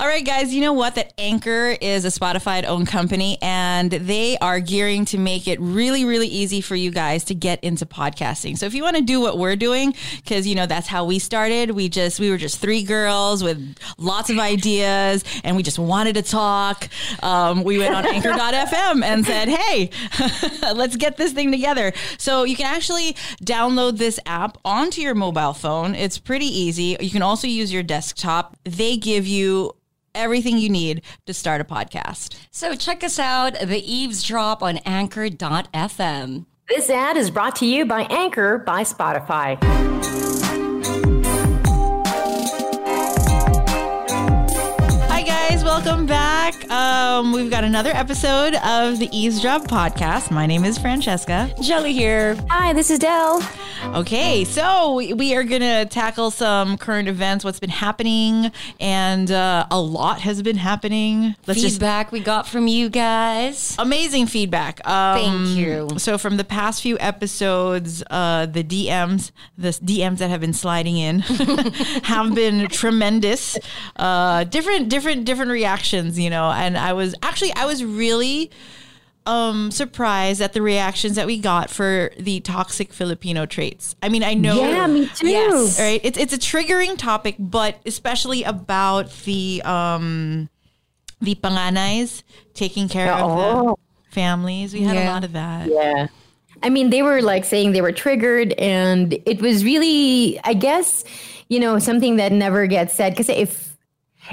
All right, guys, you know what? That Anchor is a Spotify owned company and they are gearing to make it really, really easy for you guys to get into podcasting. So if you want to do what we're doing, because, you know, that's how we started. We just, we were just three girls with lots of ideas and we just wanted to talk. Um, we went on anchor.fm and said, hey, let's get this thing together. So you can actually download this app onto your mobile phone. It's pretty easy. You can also use your desktop. They give you everything you need to start a podcast. So check us out, The Eavesdrop on anchor.fm. This ad is brought to you by Anchor by Spotify. Welcome back. Um, we've got another episode of the Eavesdrop podcast. My name is Francesca. Jelly here. Hi, this is Dell. Okay, so we are going to tackle some current events, what's been happening, and uh, a lot has been happening. Let's feedback just, we got from you guys. Amazing feedback. Um, Thank you. So from the past few episodes, uh, the DMs, the DMs that have been sliding in, have been tremendous. Uh, different, different, different reactions, you know. And I was actually, I was really um surprised at the reactions that we got for the toxic Filipino traits. I mean, I know Yeah, me too. Yes, right? It's it's a triggering topic, but especially about the um the panganays taking care of Oh. the families. We had a lot of that. Yeah. I mean, they were like saying they were triggered, and it was really, I guess, you know, something that never gets said. Because if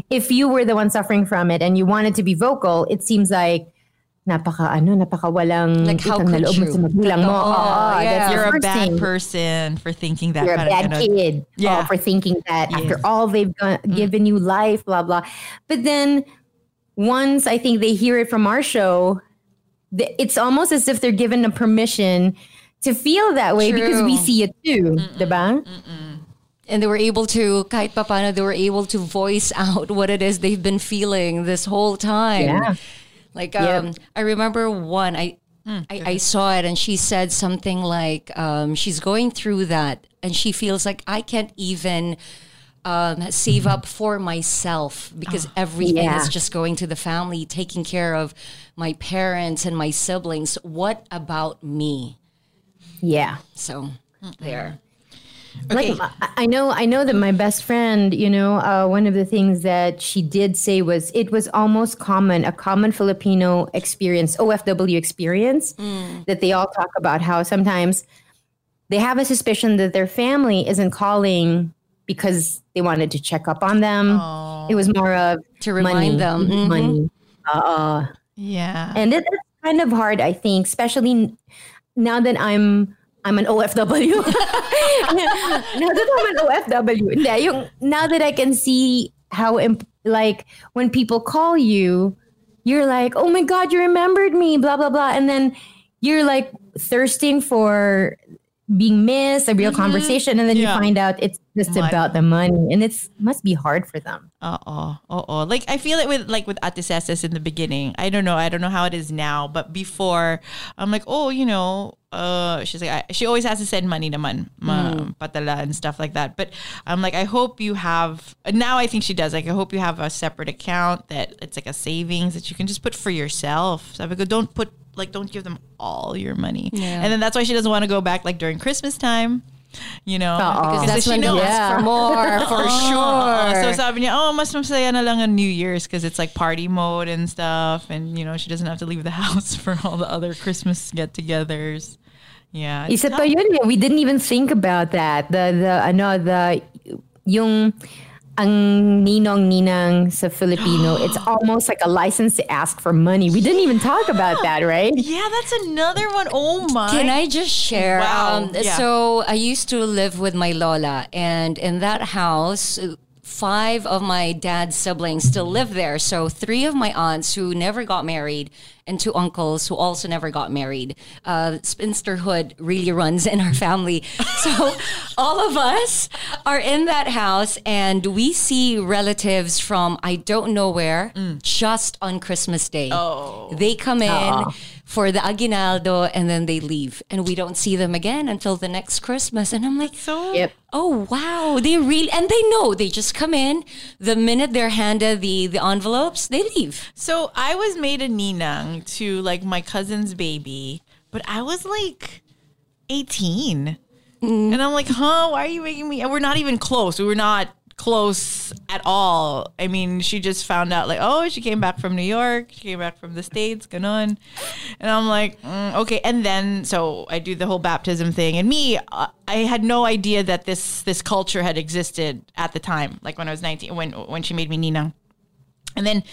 if you were the one suffering from it and you wanted to be vocal, it seems like napaka ano, napaka walang Like, how could you? sa magulang mo. Totoo. Ah, ah, Oo, Yeah. that's the You're a bad thing. person for thinking that. You're a kind bad of, kid oh, Yeah. oh, for thinking that Yes. after all they've go- mm. given you life, blah blah. But then once I think they hear it from our show, th- it's almost as if they're given a permission to feel that way because we see it too, diba? And they were able to, kahit papano, they were able to voice out what it is they've been feeling this whole time. Yeah. Like um, I remember one I, I I saw it and she said something like um, she's going through that and she feels like I can't even um, save up for myself because everything Yeah. is just going to the family, taking care of my parents and my siblings. What about me? Yeah. So there. Okay. Like I- know, I know that my best friend, you know, uh, one of the things that she did say was it was almost common, a common Filipino experience, OFW experience, that they all talk about how sometimes they have a suspicion that their family isn't calling because they wanted to check up on them. It was more of To remind money, them. Mhm. money. Uh, yeah. and it, it's kind of hard, I think, especially now that I'm I'm an OFW. now that I'm an OFW, hindi, yung, now that I can see how imp- like when people call you, you're like, oh my god, you remembered me, blah blah blah, and then you're like thirsting for being missed, a real mm-hmm. conversation, and then Yeah. you find out it's just about the money, and it's must be hard for them. Uh-oh. Uh-oh. Like I feel it with like with Ate in the beginning. I don't know. I don't know how it is now, but before I'm like, "Oh, you know, uh she's like I, she always has to send money naman, ma, patala and stuff like that." But I'm like, "I hope you have now I think she does. Like I hope you have a separate account that it's like a savings that you can just put for yourself." So I go, "Don't put like don't give them all your money." Yeah. And then that's why she doesn't want to go back like during Christmas time. You know. Because that's she when they knows- ask for more, for sure. So sabi niya, oh, mas masaya na lang on New Year's because it's like party mode and stuff. And, you know, she doesn't have to leave the house for all the other Christmas get-togethers. Yeah. it's Isa pa yun eh. We didn't even think about that. The the ano the yung ang ninong ninang sa Filipino, it's almost like a license to ask for money. We didn't even talk about that, right? Yeah, that's another one. Oh my. Can I just share? Wow. Um, Yeah. So I used to live with my Lola, and in that house, five of my dad's siblings still live there. So three of my aunts who never got married, and two uncles who also never got married. Uh, spinsterhood really runs in our family. So all of us are in that house and we see relatives from I don't know where just on Christmas Day. Oh. They come in. For the aguinaldo and then they leave. And we don't see them again until the next Christmas. And I'm like, So Yep. Oh wow, they really and they know they just come in the minute they're handed the the envelopes, they leave. So I was made a ninang to like my cousin's baby, but I was like 18. Mm. And I'm like, huh, why are you making me? And we're not even close. We were not close at all. I mean, she just found out like, oh, she came back from New York. She came back from the States, ganon. And I'm like, mm, okay. And then, so I do the whole baptism thing. And me, uh, I had no idea that this, this culture had existed at the time. Like when I was 19, when, when she made me ninang. And then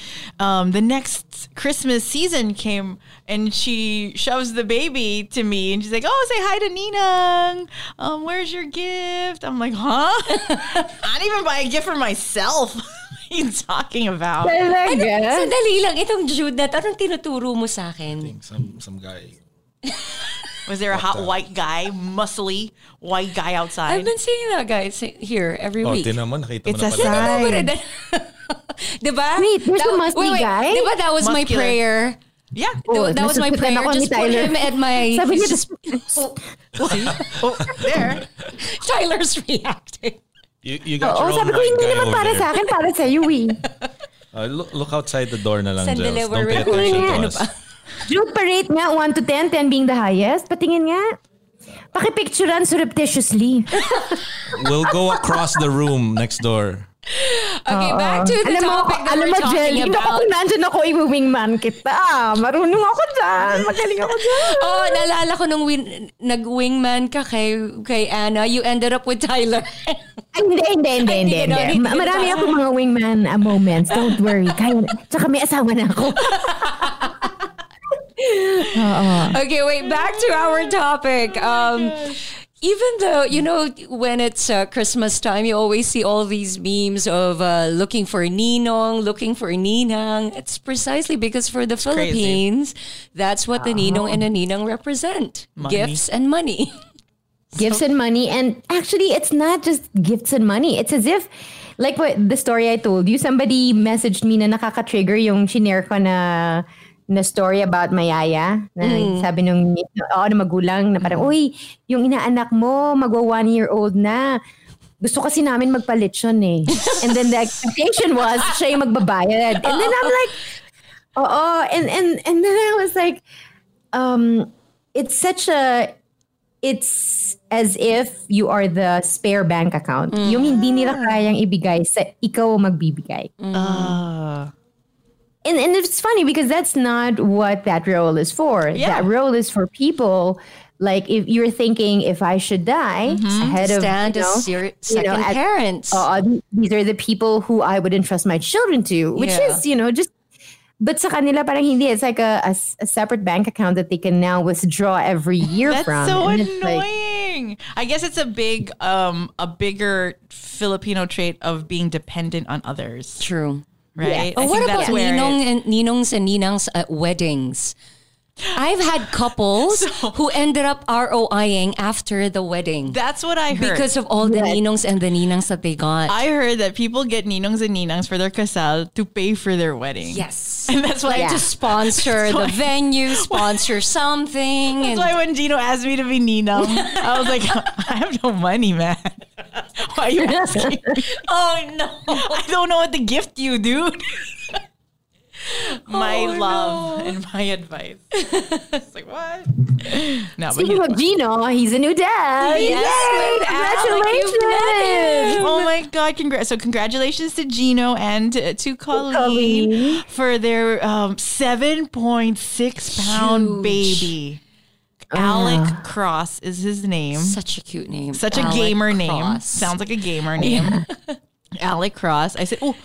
um, the next Christmas season came and she shoves the baby to me and she's like, Oh, say hi to Nina. Um, where's your gift? I'm like, Huh? I didn't even buy a gift for myself. what are you talking about? Talaga? Sandali lang, itong Jude na anong tinuturo mo sa akin? Some some guy. Was there a hot white guy, muscly white guy outside? I've outside? been seeing that guy say- here every Oh, week. tinan mo, nakita It's mo a na pala. sign. But it- diba? Wait, there's a That- musty wait, wait, guy? Diba that was my Muscular. prayer? Yeah. Oh, that was my prayer. Just put Tyler. him at my... Sabi niya, just, Oh, there. Tyler's reacting. You, you got Oo, your own sabi ko, hindi naman para there. sa akin, para sa iyo eh. Uh, look, look outside the door na lang, Jels. Don't pay recording. attention to Ano us. Jude parade nga, 1 to 10, 10 being the highest. Patingin nga. Pakipicturean surreptitiously. We'll go across the room next door. Okay, back to the alam mo, topic that alam we're mo, talking Jelly, about. kung nandyan ako, i-wingman kita. Ah, marunong ako dyan. Magaling ako dyan. Oh, naalala ko nung win, nag-wingman ka kay, kay Anna, you ended up with Tyler. Hindi, hindi, hindi, hindi. hindi hindi. hindi Ma- Marami ako mga wingman uh, moments. Don't worry. Kaya, tsaka may asawa na ako. okay, wait, back to our topic. Um, even though, you know, when it's uh, Christmas time, you always see all these memes of uh, looking for Ninong, looking for Ninang. It's precisely because for the crazy. Philippines, that's what the Ninong and the Ninang represent Money. gifts and money. gifts and money. And actually, it's not just gifts and money. It's as if, like what the story I told you, somebody messaged me na nakaka-trigger yung shinare ko na na story about Mayaya. Na sabi nung, oo, na magulang, na parang, uy, yung inaanak mo, magwa one year old na. Gusto kasi namin magpalit yun eh. And then the expectation was, siya yung magbabayad. And then I'm like, oo. And, and, and then I was like, um, it's such a, it's as if you are the spare bank account. Yung hindi nila kayang ibigay sa ikaw magbibigay. Uh, And, and it's funny because that's not what that role is for. Yeah. That role is for people like if you're thinking if I should die ahead of Stand you know, as your you second know, at- parents. uh, these are the people who I would entrust my children to, which Yeah. is, you know, just but sa kanila parang hindi. It's like a a separate bank account that they can now withdraw every year That's from. so And it's like- annoying. I guess it's a big, um, a bigger Filipino trait of being dependent on others, True. Right? Oh, I what think about that's where ninong it- and ninongs and ninangs at weddings? I've had couples who ended up ROIing after the wedding that's what I heard. because of all the Yes. ninongs and the ninangs that they got. I heard that people get ninongs and ninangs for their kasal to pay for their wedding. yes. And that's why Yeah. To sponsor the venue, sponsor something. That's and why when Gino asked me to be ninong, I was like, I have no money, man. Why are you asking? me? oh no. I don't know what to gift you, dude. my Oh, love no. and my advice. it's like what? No, but Speaking you, of Gino, he's a new dad. Yes, with Alec, you've Congratulations. Oh my God! Congrats! So congratulations to Gino and uh, to Colleen, Colleen. for their um, seven point six pound Huge. baby. Alec Cross is his name. Such a cute name. Such a Alec gamer name. Sounds like a gamer name. Alec Cross. I said, oh,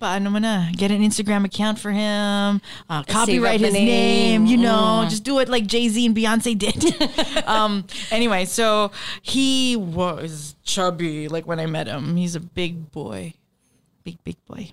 but I'm gonna Get an Instagram account for him. Uh, copyright his name. name. You know, Mm. just do it like Jay Z and Beyonce did. um, anyway, so he was chubby. Like when I met him, he's a big boy, big big boy.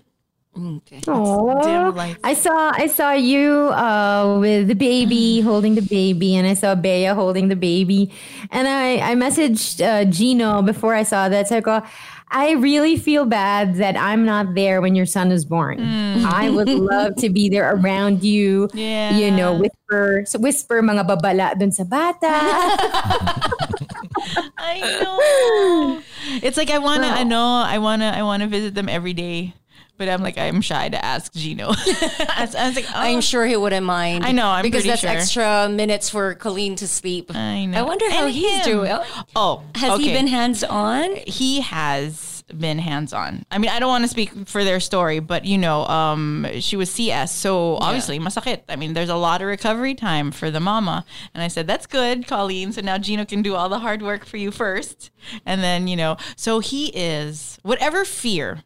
Okay. Aw. I saw I saw you uh, with the baby holding the baby, and I saw Bea holding the baby, and I I messaged uh, Gino before I saw that. So I go, I really feel bad that I'm not there when your son is born. I would love to be there around you. Yeah. You know, whisper whisper mga babala dun sa bata. I know. It's like I wanna. I know. I wanna. I wanna visit them every day, but I'm like I'm shy to ask Gino. I was like, oh. I'm sure he wouldn't mind. I know, I'm because that's sure. extra minutes for Colleen to sleep. I know. I wonder how And he's him. doing. Oh, Has he been hands on? he has been hands on. I mean, I don't want to speak for their story, but you know, um, she was CS, so obviously masakit. I mean, there's a lot of recovery time for the mama, and I said that's good, Colleen. So now Gino can do all the hard work for you first, and then you know, so he is whatever fear.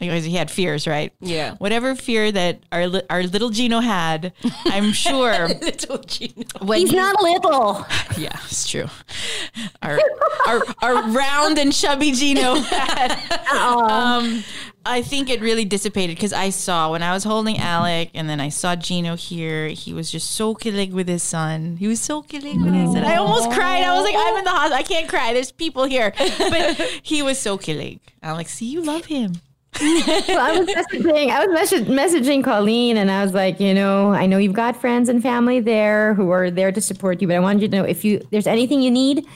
Because he had fears, right? Yeah. Whatever fear that our li- our little Gino had, I'm sure Little Gino. He's he- not little. yeah, it's true. Our our, our round and chubby Gino had. Um, I think it really dissipated because I saw when I was holding Alec, and then I saw Gino here. He was just so killing with his son. He was so killing with his son. I almost cried. I was like, I'm in the hospital. I can't cry. There's people here, but he was so killing. I'm like, see, you love him. Well, I was messaging. I was message, messaging Colleen, and I was like, you know, I know you've got friends and family there who are there to support you, but I wanted you to know if you there's anything you need,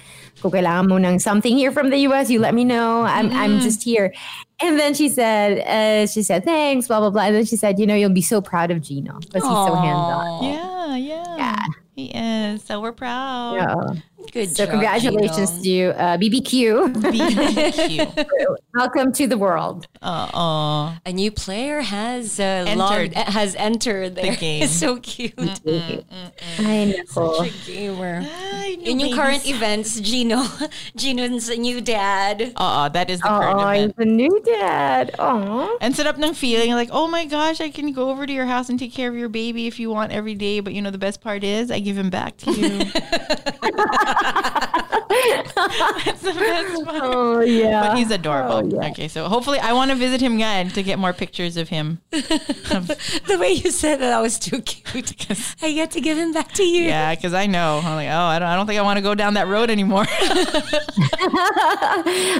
kung kailangan mo ng something here from the U.S., you let me know. I'm I'm just here. And then she said, uh, she said thanks, blah blah blah. And then she said, you know, you'll be so proud of Gino because he's so hands on. Yeah, yeah, he is. So we're proud. Yeah. Good So job, congratulations Gino. to you, uh, BBQ. BBQ. Welcome to the world. Uh-uh. A new player has uh, Entered. logged, has entered there. game. It's so cute. I know. Gamer. Ay, In your current babies. events, Gino, Gino's a new dad. Oo, that is the current Oh, event. he's a new dad. Oh. And set up ng feeling like, oh my gosh, I can go over to your house and take care of your baby if you want every day. But you know, the best part is I give him back to you. That's the best part. Oh yeah. But he's adorable. Oh, yeah. Okay, so hopefully I want to visit him again to get more pictures of him. The way you said that, I was too cute. I get to give him back to you. Yeah, because I know. I'm like, oh, I don't, I don't think I want to go down that road anymore.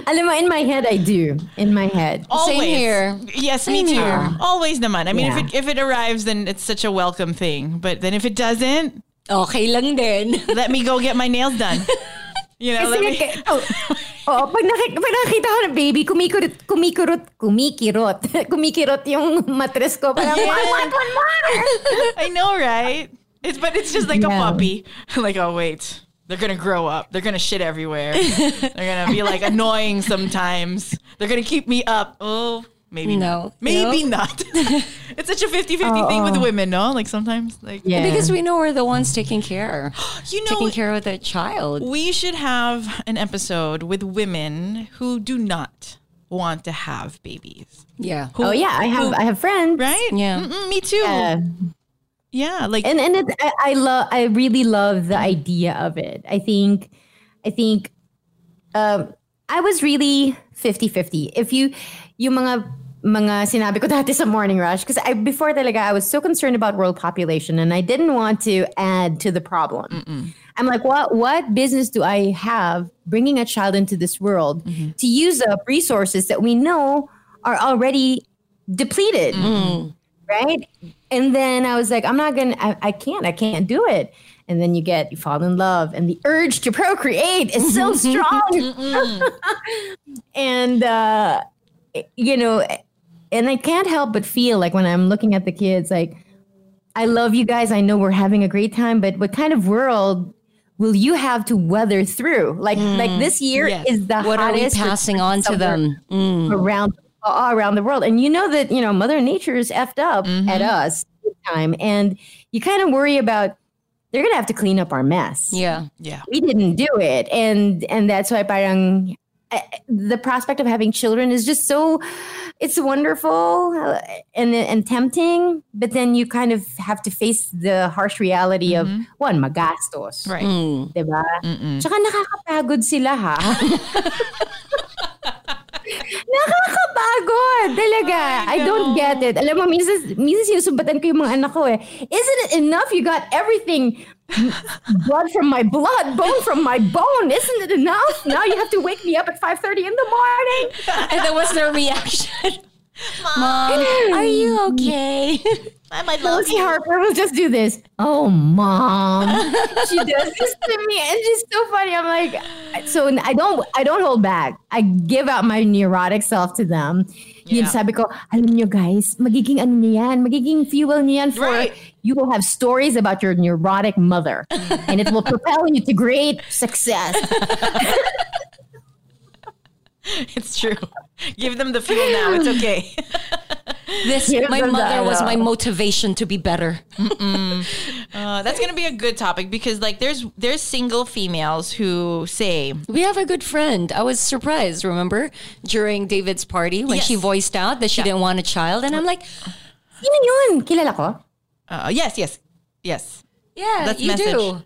Alam mo, in my head, I do. In my head. Always. here. Yes, Same me too. here. Always naman. I mean, Yeah. if it if it arrives, then it's such a welcome thing. But then if it doesn't, Okay lang din. let me go get my nails done. You know, let me. oh, oh, pag, nakik- pag nakita ko ng baby, kumikirot, kumikirot, kumikirot, kumikirot yung mattress ko. Parang, Yeah. one, one, one, one. I know, right? It's but it's just like a puppy. like, oh wait, they're gonna grow up. They're gonna shit everywhere. they're gonna be like annoying sometimes. They're gonna keep me up. Oh, maybe No. not. Maybe No. not. it's such a 50-50 thing with women, no? Like sometimes, like Yeah. Because we know we're the ones taking care. you know, taking care of the child. we should have an episode with women who do not want to have babies. Yeah. Oh yeah, I have I have friends. Right? Yeah. Mm-mm, me too. Uh, yeah, like and and it, I, I love I really love the idea of it. I think I think um I was really 50-50. If you yung mga mga sinabi ko dati sa morning rush because I before talaga I was so concerned about world population and I didn't want to add to the problem. I'm like what what business do I have bringing a child into this world to use up resources that we know are already depleted right? And then I was like, I'm not gonna, I, I can't, I can't do it. And then you get, you fall in love, and the urge to procreate is so strong. and, uh, you know, and I can't help but feel like when I'm looking at the kids, like, I love you guys. I know we're having a great time, but what kind of world will you have to weather through? Like, like this year Yes. is the What are we passing on to them? Mm. around all around the world. And you know that you know Mother Nature is effed up at us this time, and you kind of worry about they're gonna have to clean up our mess. Yeah. yeah. we didn't do it, and and that's why parang the prospect of having children is just so it's wonderful uh, and and tempting but then you kind of have to face the harsh reality of one magastos Right. Mm. Diba? Tsaka nakakapagod sila ha. nakakapagod Nakakapagod. Talaga. I, don't get it. Alam mo, minsan, minsan sinusumbatan ko yung mga anak ko eh. Isn't it enough? You got everything. Blood from my blood, bone from my bone. Isn't it enough? Now you have to wake me up at 5.30 in the morning. And there was no reaction? Mom, are you okay? I might Lucy Harper will just do this. Oh, mom. she does this to me, and she's so funny. I'm like, so I don't, I don't hold back. I give out my neurotic self to them. Yun sabi ko, alam nyo guys, magiging ano niyo yan, magiging fuel niyo yan for, Right. you will have stories about your neurotic mother, and it will propel you to great success. It's true. Give them the fuel now. It's okay. This Give my mother was my motivation to be better. Uh, that's gonna be a good topic because like there's there's single females who say We have a good friend. I was surprised, remember, during David's party when she voiced out that she didn't want a child. And I'm like, Sino yun? Kilala ko? uh, yes yes yes yeah, Let's you message. do.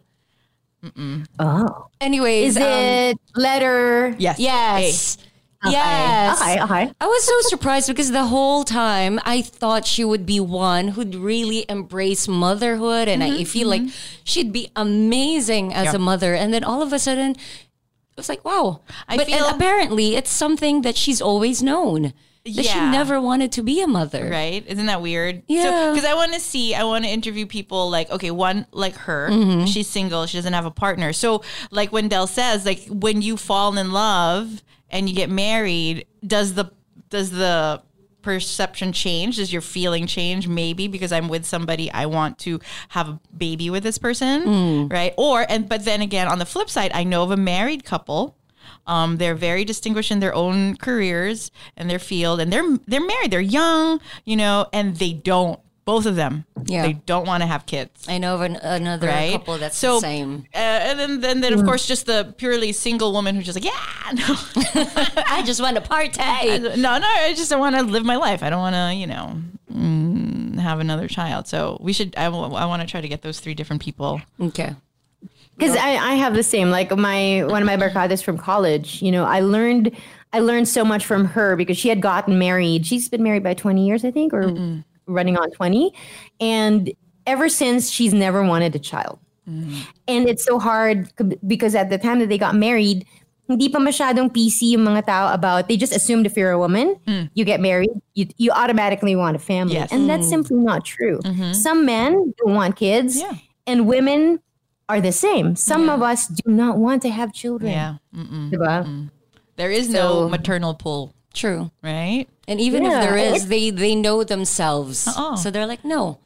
Oh. Anyways, Is um, it letter? yes yes. Yes. Okay, okay. I was so surprised because the whole time I thought she would be one who'd really embrace motherhood and I feel like she'd be amazing as Yeah. a mother. And then all of a sudden, it was like, wow. I but feel- apparently it's something that she's always known. That she never wanted to be a mother. right isn't that weird Yeah. because i want to see i want to interview people like okay one like her Mm-hmm. she's single she doesn't have a partner so like when dell says like when you fall in love and you get married does the does the perception change does your feeling change maybe because i'm with somebody i want to have a baby with this person Mm. right or and but then again on the flip side i know of a married couple um, they're very distinguished in their own careers and their field, and they're they're married. They're young, you know, and they don't. Both of them, Yeah. they don't want to have kids, I know of an, another right? couple that's so, the same. Uh, and then then then of course just the purely single woman who's just like, yeah, no, I just want to party. no, no, I just don't want to live my life. I don't want to, you know, mm, have another child. So we should. I, I want to try to get those three different people. Okay. because I, I have the same like my one of my barcadas from college you know i learned i learned so much from her because she had gotten married she's been married by 20 years i think or running on 20 and ever since she's never wanted a child mm-hmm. and it's so hard because at the time that they got married hindi pa masyadong PC yung mga tao about they just assumed if you're a woman mm. you get married you, you automatically want a family Yes. and that's mm. simply not true mm-hmm. some men don't want kids Yeah. and women are the same. Some of us do not want to have children. Yeah, Mm-mm. Diba? there is no maternal pull, True. right? And even if there is, they they know themselves. Uh-uh. So they're like, no,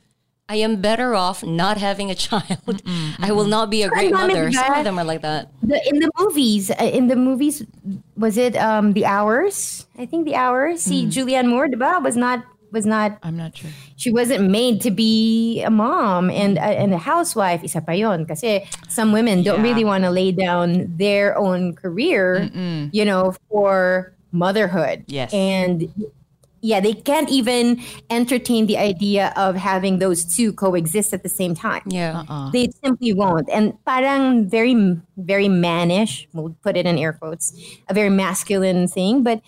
I am better off not having a child. I will not be a great mother. Some of them are like that. The, in the movies, uh, in the movies, was it um the hours? I think the hours. See, Julianne Moore, diba, was not was not. I'm not sure. She wasn't made to be a mom and a, and a housewife. Isa pa yon. Kasi some women don't Yeah. really want to lay down their own career, you know, for motherhood. Yes. and yeah, they can't even entertain the idea of having those two coexist at the same time. Yeah. Uh-uh. They simply won't. And parang very, very mannish, we'll put it in air quotes, a very masculine thing, but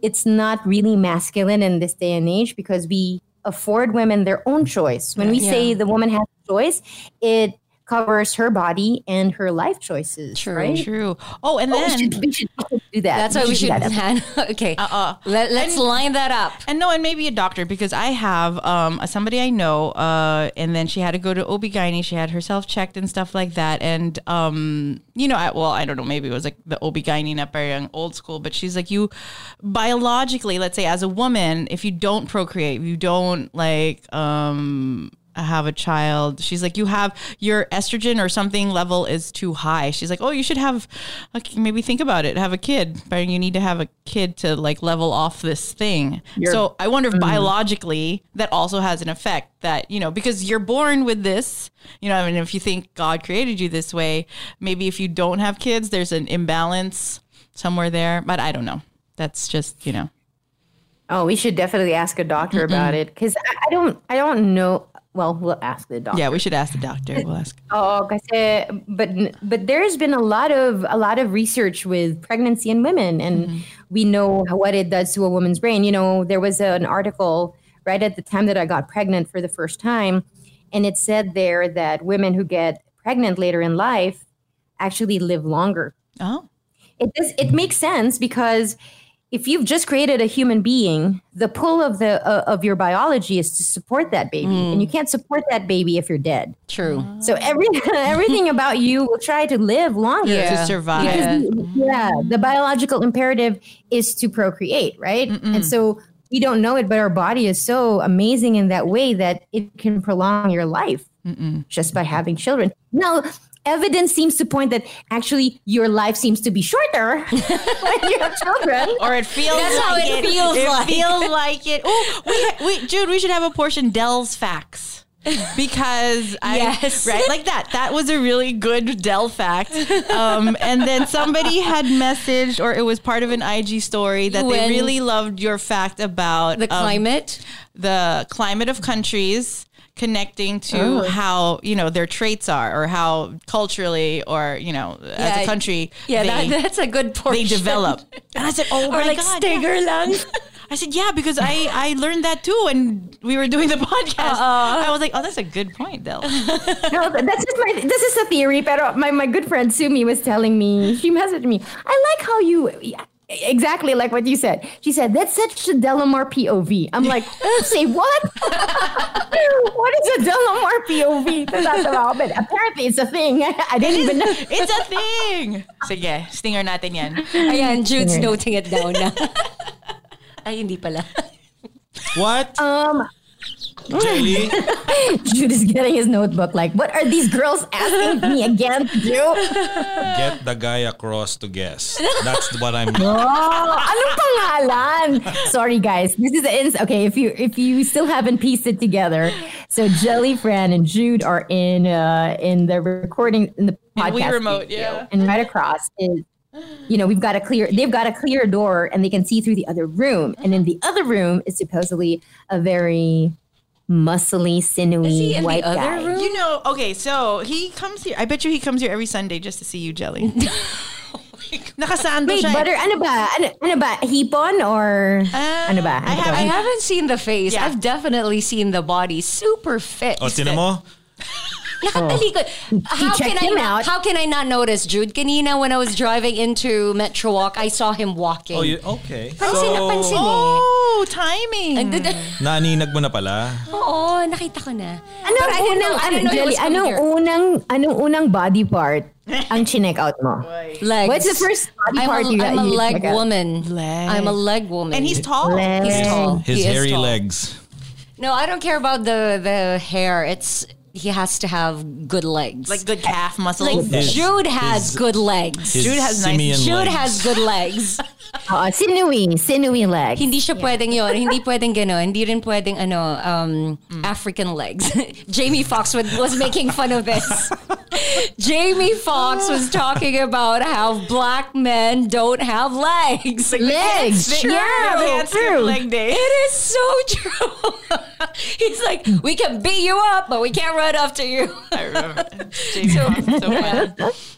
it's not really masculine in this day and age because we afford women their own choice. When we say the woman has a choice, it covers her body and her life choices. True. Right? True. Oh, and We then should, we should do that. That's why we should do that. hand. Okay. Uh-uh. Let, let's line that up. And no, and maybe a doctor because I have um, somebody I know, uh, and then she had to go to OB-GYN. She had herself checked and stuff like that. And, um, you know, I, well, I don't know, maybe it was like the OB-GYN na parang old school, but she's like, you biologically, let's say as a woman, if you don't procreate, you don't like, um, have a child. She's like you have your estrogen or something level is too high. She's like oh you should have like, maybe think about it. Have a kid but you need to have a kid to like level off this thing. So i wonder if mm. biologically that also has an effect that you know because you're born with this you know i mean if you think god created you this way maybe if you don't have kids there's an imbalance somewhere there but i don't know. That's just you know. Oh, we should definitely ask a doctor about it because I, I don't, I don't know. Well, we'll ask the doctor. Yeah, we should ask the doctor. We'll ask. Oh, kasi, but but there's been a lot of a lot of research with pregnancy in women, and mm-hmm. we know what it does to a woman's brain. You know, there was an article right at the time that I got pregnant for the first time, and it said there that women who get pregnant later in life actually live longer. Oh, It does. It makes sense because if you've just created a human being, the pull of the uh, of your biology is to support that baby, and you can't support that baby if you're dead. True. So every everything about you will try to live longer. Yeah. to survive. Because, yeah, the biological imperative is to procreate, right? And so we don't know it, but our body is so amazing in that way that it can prolong your life just by having children. Now, evidence seems to point that actually your life seems to be shorter when you have children. Or it feels That's how like it feels it like. feels like it. Oh, we, we, Jude, we should have a portion Dell's facts. Because I Yes. right like that that was a really good Dell fact, um, and then somebody had messaged or it was part of an IG story that they really loved your fact about The um, climate. the climate of countries connecting to Oh. how you know their traits are or how culturally or you know as a country Yeah, they, that, that's a good portion. they develop and i said oh Or my like God, stagger yeah. lang. i said yeah because i i learned that too when we were doing the podcast oh i was like oh that's a good point Del. no, that's just my. This is a theory, but uh, my my good friend Sumi was telling me. She messaged me. I like how you. Exactly like what you said. She said that's such a Delamar POV. I'm like, say what? what is a Delamar POV? Tatawa ako, But apparently it's a thing. I didn't even know. it's a thing sige stinger natin yan Ayan, Jude's noting it down na. Ay, hindi pala. What? Um, Jelly? Jude is getting his notebook. Like, what are these girls asking me again to do? Get the guy across to guess. That's what I'm. Oh, anong pangalan? Sorry, guys. This is the ins. Okay, if you if you still haven't pieced it together, so Jelly, Fran, and Jude are in uh in the recording in the In podcast We Remote, studio. yeah. and right across is. You know, we've got a clear. They've got a clear door, and they can see through the other room. And in the other room is supposedly a very muscly, sinewy Is he in the white other guy. room? you know okay so he comes here i bet you he comes here every sunday just to see you jelly nakasando Wait, siya butter, ano ba? Ano, ano ba? Hipon or Ah, ano ba? I have, I haven't seen the face. Yeah. I've definitely seen the body. Super fit. O, tinan mo? Nakatalikod. How checked can I him not, out. how can I not notice, Jude? Kanina when I was driving into Metro Walk, I saw him walking. Oh, you, okay. Pansin na pansin eh. oh timing Ang dada- Naninag mo na pala. Oo, nakita ko na. Anong But unang, know- I ano, didn't know he Jelly, anong here. unang, anong unang body part ang chinek out mo? Legs. What's the first body I'm part a, you I'm a leg woman. Legs. I'm a leg woman. and he's tall Legs. He's tall. His He hairy tall. legs. No, I don't care about the the hair. It's he has to have good legs. like good calf muscles Like His- Jude has his- good legs. His Jude has nice- simian Jude legs. has good legs. Oo, sinewy, sinewy leg. Hindi siya pwedeng yon. Hindi pwedeng gano'n. Hindi rin pwedeng ano, um, African legs. Jamie Foxx was, was making fun of this. Jamie Foxx was talking about how black men don't have legs. Legs. It's true. Yeah, They it's had skip true. leg day It is so true. He's like, we can beat you up, but we can't run after you. I remember Jamie Foxx is so funny.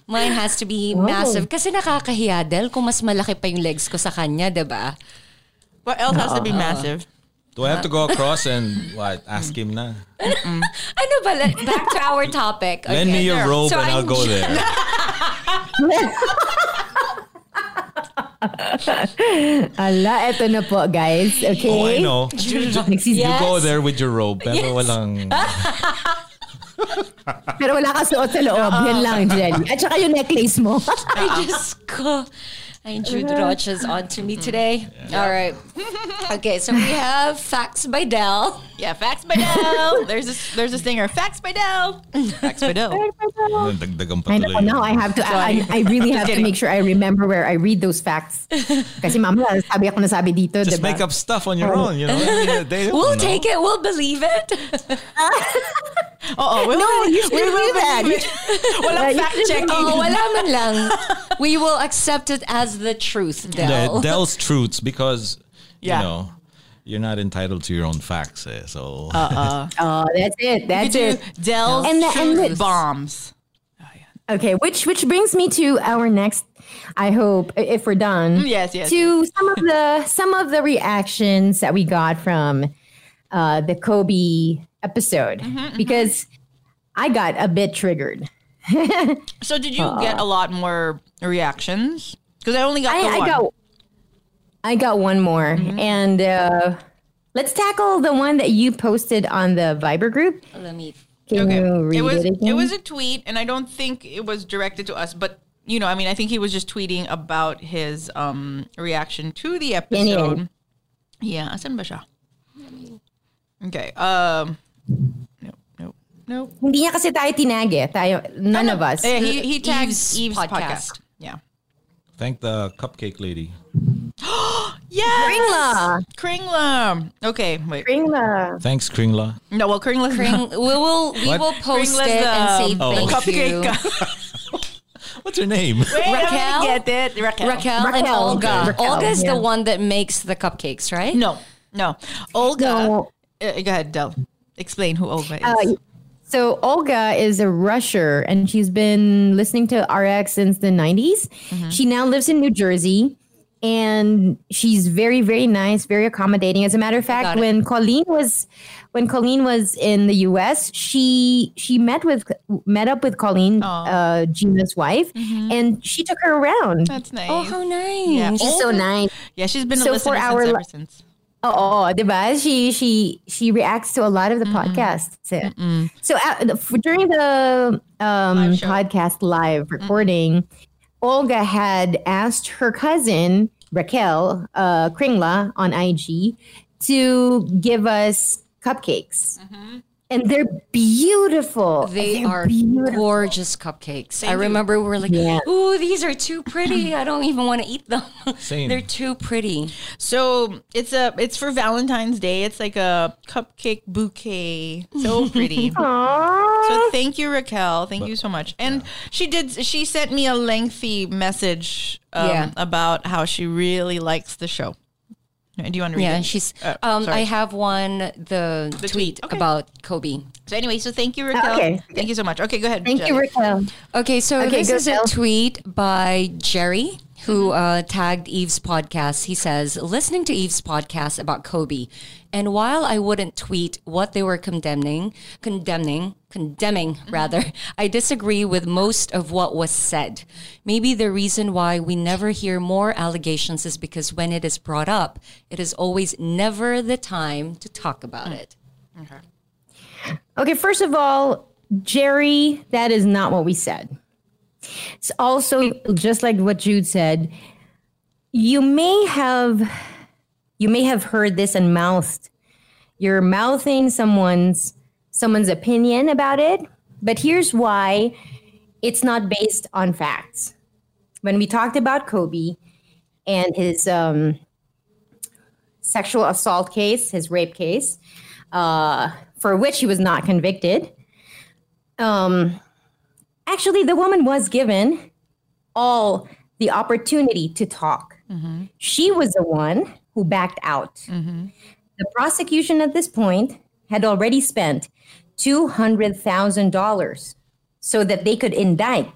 Mine has to be massive. Kasi nakakahiya, Del, kung mas malaki pa yung legs ko sa kanya, di ba? what else has to be massive Do I have to go across and what? Ask him na. Ano ba? Let- Back to our topic. Lend me your robe So and I'll I'm go there. Ala, eto na po, guys. Okay? Oh, I know. Nagsis- You go there with your robe, pero walang... Pero wala ka suot sa loob. Uh-uh. Yan lang, Jelly. At saka yung necklace mo. I just go. I Jude Rocha's on to me today. All right. Okay, so we have Facts by Dell. Yeah facts by Dell there's a there's a stinger facts by Dell facts by Dell Dagdagan pa I tuloy. know, now I have to, I, I really have to make sure I remember where I read those facts. Kasi mamaya, sabi ako na sabi dito, Just diba? make up stuff on your own, you know? I mean, they don't We'll know. take it. We'll believe it. oh we No, you we shouldn't will do that. believe it. walang you fact shouldn't- checking Oh, wala man lang. We will accept it as the truth, Yeah, Dell. Dell's truths because, Yeah. you know, You're not entitled to your own facts, eh? so Uh-uh. Oh, that's it. That's Do it. Dell's And the- and truth the- bombs. Okay, which which brings me to our next. I hope if we're done. Yes, yes. To some of the some of the reactions that we got from uh, the Kobe episode Mm-hmm, because I got a bit triggered. So did you get a lot more reactions? Because I only got I, the I one. got I got one more, Mm-hmm. and uh, let's tackle the one that you posted on the Viber group. Let me. Can you read it was it again? it was a tweet, and I don't think it was directed to us, but you know, I mean, I think he was just tweeting about his um reaction to the Yan, yan. episode. Yeah, asan ba siya? Okay. Um. No. No. No. Hindi niya kasi tayo tinag eh. Tayo, none of us. Eh, he he tagged Eve's Eve's, podcast. podcast. Yeah. thank the cupcake lady. Yes. Kringla. Kringla. Okay. Wait. Kringla. Thanks, Kringla. No. Well, Kringla's Kring, we will we What? will post Kringla's it and say the, Oh. thank cupcake. you. guy. What's her name? Wait, I'm Raquel? gonna get it. Raquel. Raquel, and Raquel. Olga. Raquel, Olga is yeah. the one that makes the cupcakes, right? No. No. Olga. No. Uh, go ahead, Del. Explain who Olga is. Uh, so Olga is a rusher and she's been listening to RX since the 90s. Mm-hmm. She now lives in New Jersey and she's very very nice, very accommodating. As a matter of fact, when Colleen was when Colleen was in the US, she she met with met up with Colleen, uh, Gino's wife, and she took her around. Mm-hmm. That's nice. Oh, how nice. Yeah. She's so nice. Yeah, she's been a So listener for since our ever since. Oh, diba? She she she reacts to a lot of the podcasts. eh. So uh, f- during the um, Live podcast live recording, Olga had asked her cousin Raquel uh, Kringla on IG to give us cupcakes, and they're beautiful. They They're are beautiful. gorgeous cupcakes. I you. remember we were like, Yeah. "Ooh, these are too pretty. I don't even want to eat them. Same. They're too pretty." So it's a it's for Valentine's Day. It's like a cupcake bouquet. So pretty. So thank you, Raquel. Thank you so much. And she did. She sent me a lengthy message um, Yeah. about how she really likes the show. Do you want to read Yeah, it? she's. Uh, um. I have one the, tweet. tweet, Okay. about Kobe. So anyway, so thank you, Raquel. Okay. Thank you so much. Okay, go ahead. Thank Jen. you, Raquel. Okay, so Okay, this go, is a tweet by Jerry who uh, tagged Eve's podcast. He says, listening to Eve's podcast about Kobe, and while I wouldn't tweet what they were condemning, condemning, condemning mm-hmm. rather, I disagree with most of what was said. Maybe the reason why we never hear more allegations is because when it is brought up, it is always never the time to talk about mm. it. Okay, first of all, Jerry, that is not what we said. It's also just like what Jude said. You may have you may have heard this and mouthed. You're mouthing someone's someone's opinion about it, but here's why it's not based on facts. When we talked about Kobe and his um, sexual assault case, his rape case, uh, for which he was not convicted. Um, actually, the woman was given all the opportunity to talk. She was the one who backed out. Mm-hmm. The prosecution at this point had already spent $200,000 so that they could indict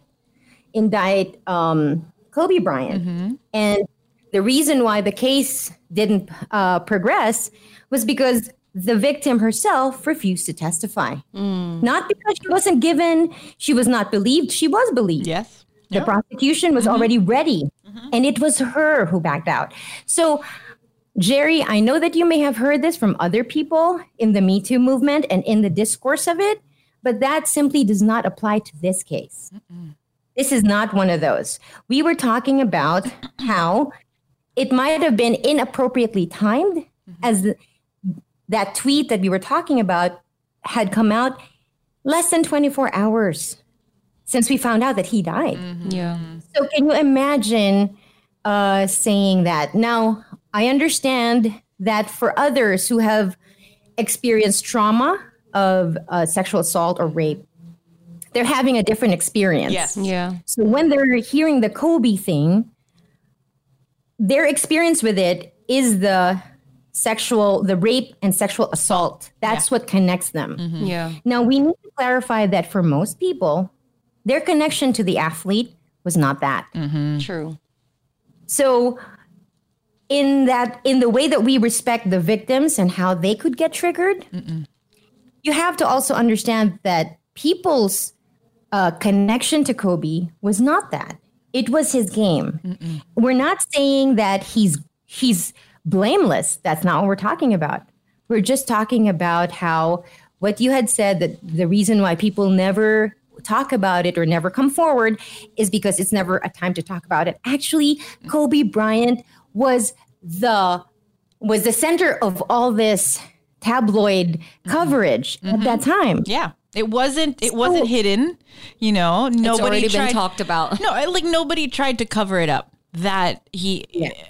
indict um, Kobe Bryant. Mm-hmm. And the reason why the case didn't uh, progress was because the victim herself refused to testify. Mm. Not because she wasn't given, she was not believed, she was believed. Yes. The prosecution was mm-hmm. already ready, and it was her who backed out. So, Jerry, I know that you may have heard this from other people in the Me Too movement and in the discourse of it, but that simply does not apply to this case. This is not one of those. We were talking about how it might have been inappropriately timed as the, that tweet that we were talking about had come out less than 24 hours since we found out that he died. Yeah. So can you imagine uh, saying that? Now, I understand that for others who have experienced trauma of uh, sexual assault or rape, they're having a different experience. Yes. Yeah. So when they're hearing the Kobe thing, their experience with it is the sexual, the rape and sexual assault. That's what connects them. Yeah. Now, we need to clarify that for most people, their connection to the athlete was not that. True. So, in that, in the way that we respect the victims and how they could get triggered, you have to also understand that people's uh, connection to Kobe was not that. It was his game. We're not saying that he's he's blameless. That's not what we're talking about. We're just talking about how what you had said that the reason why people never talk about it or never come forward is because it's never a time to talk about it. Actually, Kobe Bryant was the was the center of all this tabloid coverage at that time. Yeah. It wasn't it wasn't hidden, you know. Nobody It's already tried, been talked about. No, like nobody tried to cover it up that he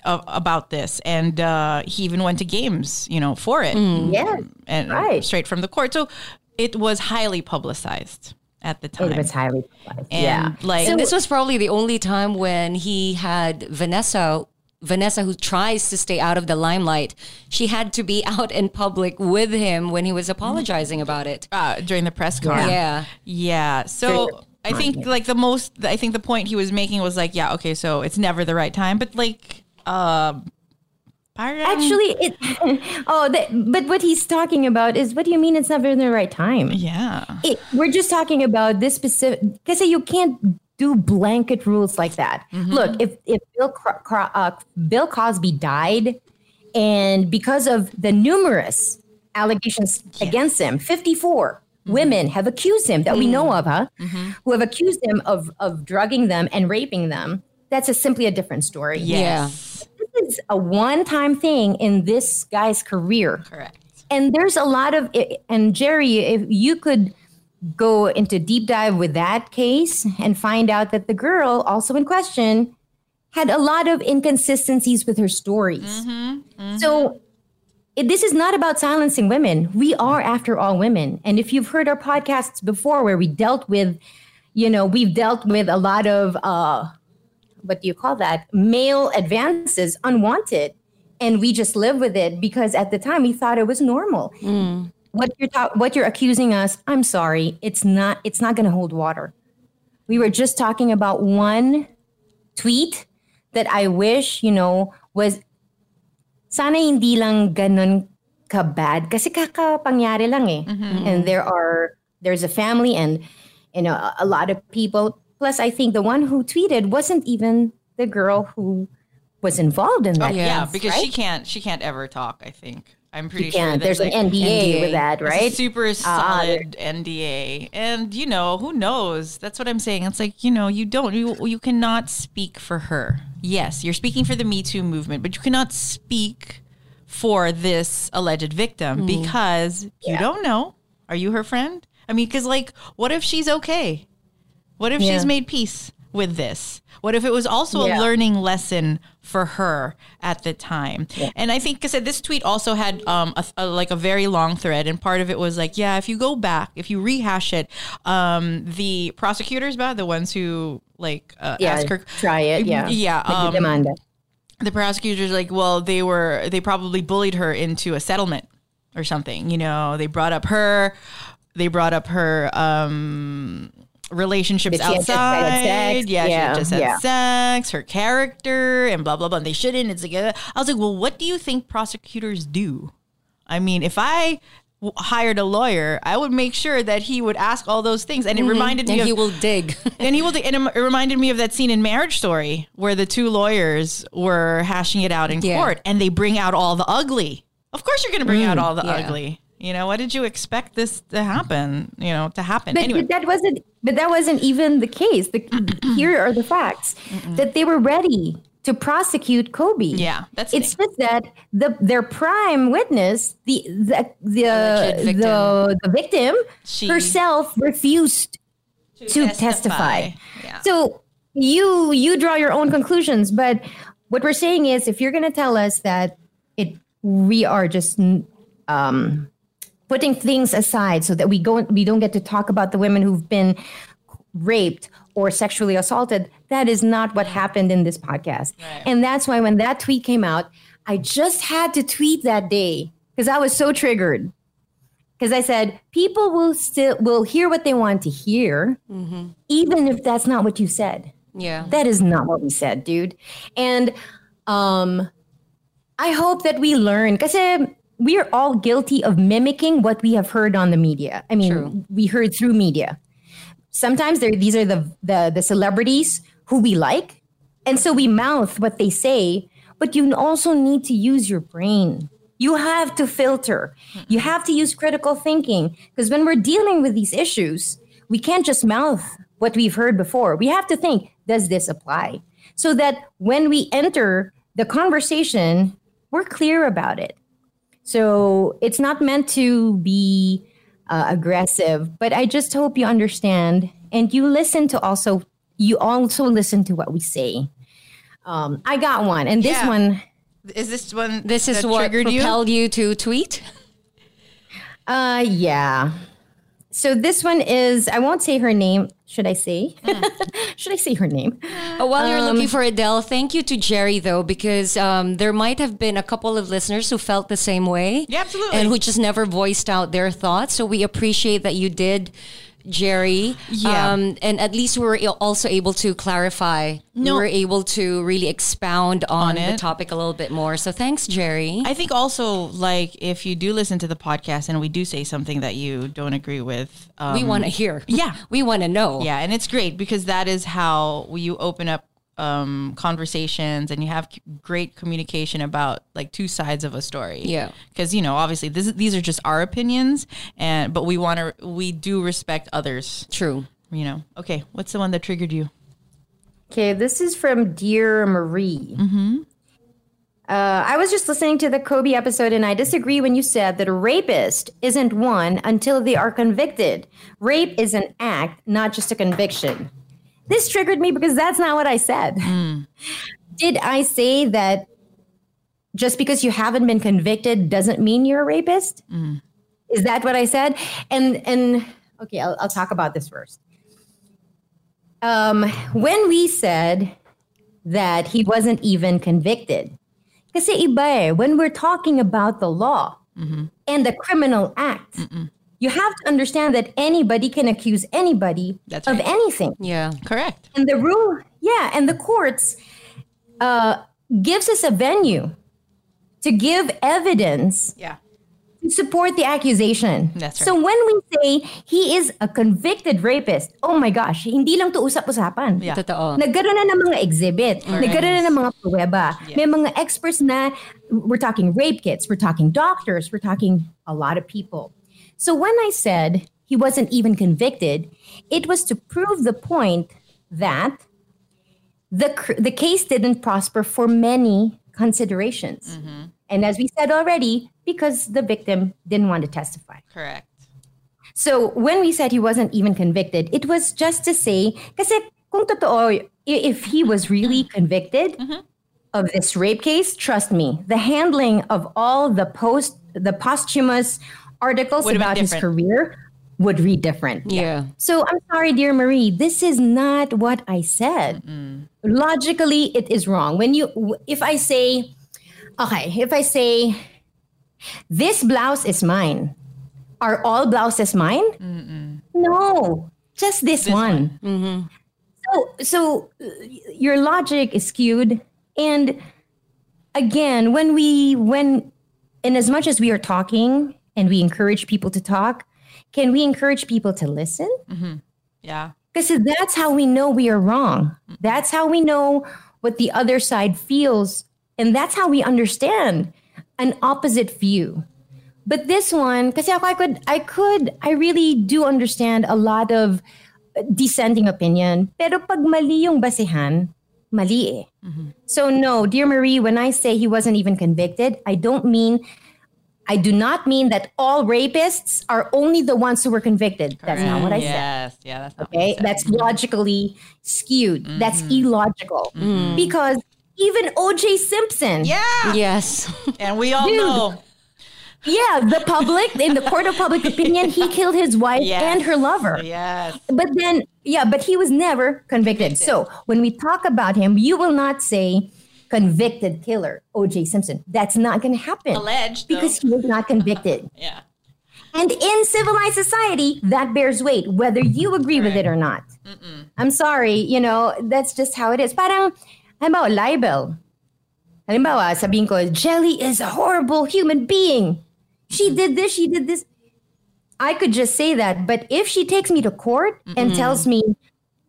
uh, about this and uh he even went to games, you know, for it. Yeah, And right. straight from the court. So it was highly publicized at the time. it was highly publicized. and yeah. like And this was probably the only time when he had Vanessa Vanessa who tries to stay out of the limelight. She had to be out in public with him when he was apologizing about it. uh, during the press conference. Yeah. Yeah. So I think like the most, I think the point he was making was like, yeah, okay, so it's never the right time, but like, parang- Actually, it. oh, that, but what he's talking about is what do you mean it's never the right time? yeah, It, we're just talking about this specific. Because you can't do blanket rules like that. Mm-hmm. Look, if if Bill Cro- Cro- uh, Bill Cosby died, and because of the numerous allegations against him, fifty mm-hmm. women have accused him that we know mm-hmm. of, huh? Who have accused him of of drugging them and raping them. That's a, simply a different story. yes, This is a one-time thing in this guy's career correct. and there's a lot of and jerry if you could go into deep dive with that case and find out that the girl also in question had a lot of inconsistencies with her stories. Mm-hmm, mm-hmm. So it, this is not about silencing women. We are after all women. And if you've heard our podcasts before where we dealt with you know we've dealt with a lot of uh what do you call that? Male advances unwanted. And we just live with it because at the time we thought it was normal mm. What you're ta- what you're accusing us i'm sorry it's not it's not going to hold water we were just talking about one tweet that i wish you know was sana hindi lang ganun ka bad kasi kakapangyari lang eh and there are there's a family and you know a, a lot of people plus i think the one who tweeted wasn't even the girl who was involved in that Yeah, case, because right? she can't, she can't ever talk. I think I'm pretty sure. There's like, an NDA, NDA. with that, It's a right? super uh, uh, solid NDA. And you know, who knows? That's what I'm saying. It's like, you know, you don't you you cannot speak for her. Yes, you're speaking for the Me Too movement, but you cannot speak for this alleged victim mm-hmm. because you don't know. Are you her friend? I mean, cuz like what if she's okay? What if Yeah. she's made peace with this? What if it was also Yeah. a learning lesson for her at the time? And I think, because this tweet also had um a, a- like a very long thread, and part of it was like, yeah, if you go back, if you rehash it, um, the prosecutors, ba, the ones who like uh, yeah, ask her, try it. Yeah, yeah, um, the prosecutors like, well, they were they probably bullied her into a settlement or something. You know, they brought up her, they brought up her um relationships That she had just had outside. Yeah, she Yeah, had just had yeah. sex, her character, and blah blah blah. And they shouldn't. It's like uh, I was like, well, what do you think prosecutors do? I mean, if I w- hired a lawyer, I would make sure that he would ask all those things. And it reminded And me of he will dig. and he will. And it reminded me of that scene in Marriage Story where the two lawyers were hashing it out in Yeah. court, and they bring out all the ugly. Of course, you're going to bring out all the ugly. You know, what did you expect this to happen? You know, to happen But, anyway. but that wasn't. But that wasn't even the case. The, here are the facts that they were ready to prosecute Kobe. Yeah, that's it's just that the their prime witness, the the the victim. the, the victim She- herself refused to, testify. Yeah. So you you draw your own conclusions, but what we're saying is, if you're going to tell us that it we are just um, putting things aside so that we go we don't get to talk about the women who've been raped or sexually assaulted, that is not what happened in this podcast. And that's why when that tweet came out, I just had to tweet that day because I was so triggered. Because I said people will still will hear what they want to hear, even if that's not what you said. Yeah. That is not what we said, dude. And um, I hope that we learn because we are all guilty of mimicking what we have heard on the media. I mean, True. we heard through media. Sometimes these are the, the the celebrities who we like, and so we mouth what they say. But you also need to use your brain. You have to filter. You have to use critical thinking because when we're dealing with these issues, we can't just mouth what we've heard before. We have to think, does this apply? So that when we enter the conversation, we're clear about it. So it's not meant to be uh, aggressive, but I just hope you understand and you listen to also, you also listen to what we say. Um, I got one, and this Yeah. one, Is this one? This is what triggered you? propelled you to tweet? uh, yeah. So this one is, I won't say her name. Should I say? Should I say her name? Oh, while you're looking Um, for Adele, thank you to Jerry though, because um, there might have been a couple of listeners who felt the same way, Yeah, absolutely. and who just never voiced out their thoughts. So we appreciate that you did, Jerry. Yeah. um, and at least we were also able to clarify. No. we were able to really expound on, On the topic a little bit more. So thanks, Jerry. I think also like if you do listen to the podcast and we do say something that you don't agree with, um, we want to hear. yeah. we want to know. Yeah, and it's great because that is how you open up um, conversations and you have c- great communication about like two sides of a story. Yeah. because you know obviously this, these are just our opinions, and but we want to we do respect others. True. You know. Okay, what's the one that triggered you? Okay, this is from Dear Marie. Uh, I was just listening to the Kobe episode, and I disagree when you said that a rapist isn't one until they are convicted. Rape is an act, not just a conviction. This triggered me because that's not what I said. Did I say that just because you haven't been convicted doesn't mean you're a rapist? Is that what I said? And and okay, I'll, I'll talk about this first um, when we said that he wasn't even convicted, kasi iba eh, when we're talking about the law and the criminal act, you have to understand that anybody can accuse anybody That's of right. anything. Yeah. Correct. And the rule, yeah, and the courts uh, gives us a venue to give evidence Yeah. to support the accusation. That's right. So when we say he is a convicted rapist, oh my gosh, hindi lang to usap-usapan. Yeah. Totoo. Nagkaroon na ng mga exhibit. Nagkaroon na ng mga pruweba. May mga experts na, we're talking rape kits, we're talking doctors, we're talking a lot of people. So when I said he wasn't even convicted, it was to prove the point that the, the case didn't prosper for many considerations. Mm-hmm. And as we said already, because the victim didn't want to testify. Correct. So when we said he wasn't even convicted, it was just to say, kasi kung totoo, if he was really mm-hmm. convicted mm-hmm. of this rape case, trust me, the handling of all the post, the posthumous articles Would have about his career would read different. Yeah. So I'm sorry, dear Marie, this is not what I said. Logically, it is wrong. When you, if I say, okay, if I say, this blouse is mine, are all blouses mine? No, just this, one. So, so uh, your logic is skewed, and again, when we, when, in as much as we are talking and we encourage people to talk, can we encourage people to listen? Yeah. Because that's how we know we are wrong. That's how we know what the other side feels. And that's how we understand an opposite view. But this one, because I could, I could, I really do understand a lot of dissenting opinion. Pero pag mali yung basihan, mali eh. So no, dear Marie, when I say he wasn't even convicted, I don't mean, I do not mean that all rapists are only the ones who were convicted. That's not what I mm, said. Yes. Yeah. That's not Okay, you said. that's logically skewed. That's mm. illogical mm. because even O.J. Simpson, yeah. yeah. Yes. And we all Dude. know. Yeah, the public in the court of public opinion, he killed his wife Yes. and her lover. Yes. But then, yeah, but he was never convicted. So when we talk about him, you will not say convicted killer, O.J. Simpson. That's not going to happen Alleged, though. because he was not convicted. Yeah. And in civilized society, that bears weight, whether you agree with it or not. I'm sorry, you know, that's just how it is. Parang, halimbawa, libel. Halimbawa, ah, sabihin ko, Jelly is a horrible human being. She did this, she did this. I could just say that, but if she takes me to court and tells me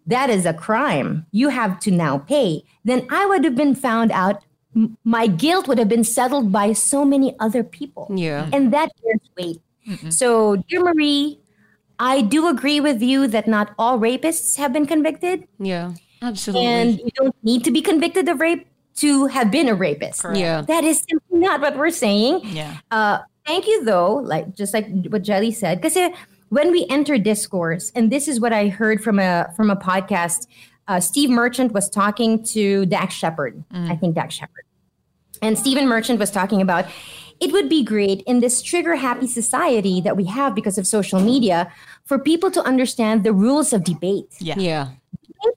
that is a crime, you have to now pay, then I would have been found out. M- My guilt would have been settled by so many other people. Yeah. And that bears weight. So, dear Marie, I do agree with you that not all rapists have been convicted, Yeah. Absolutely. and you don't need to be convicted of rape to have been a rapist. Correct. yeah. That is simply not what we're saying. Yeah. Uh, thank you, though, like just like what Jelly said, because when we enter discourse, and this is what I heard from a from a podcast, uh, Steve Merchant was talking to Dax Shepard. I think Dax Shepard, and Stephen Merchant was talking about it would be great in this trigger happy society that we have because of social media for people to understand the rules of debate Yeah. Yeah.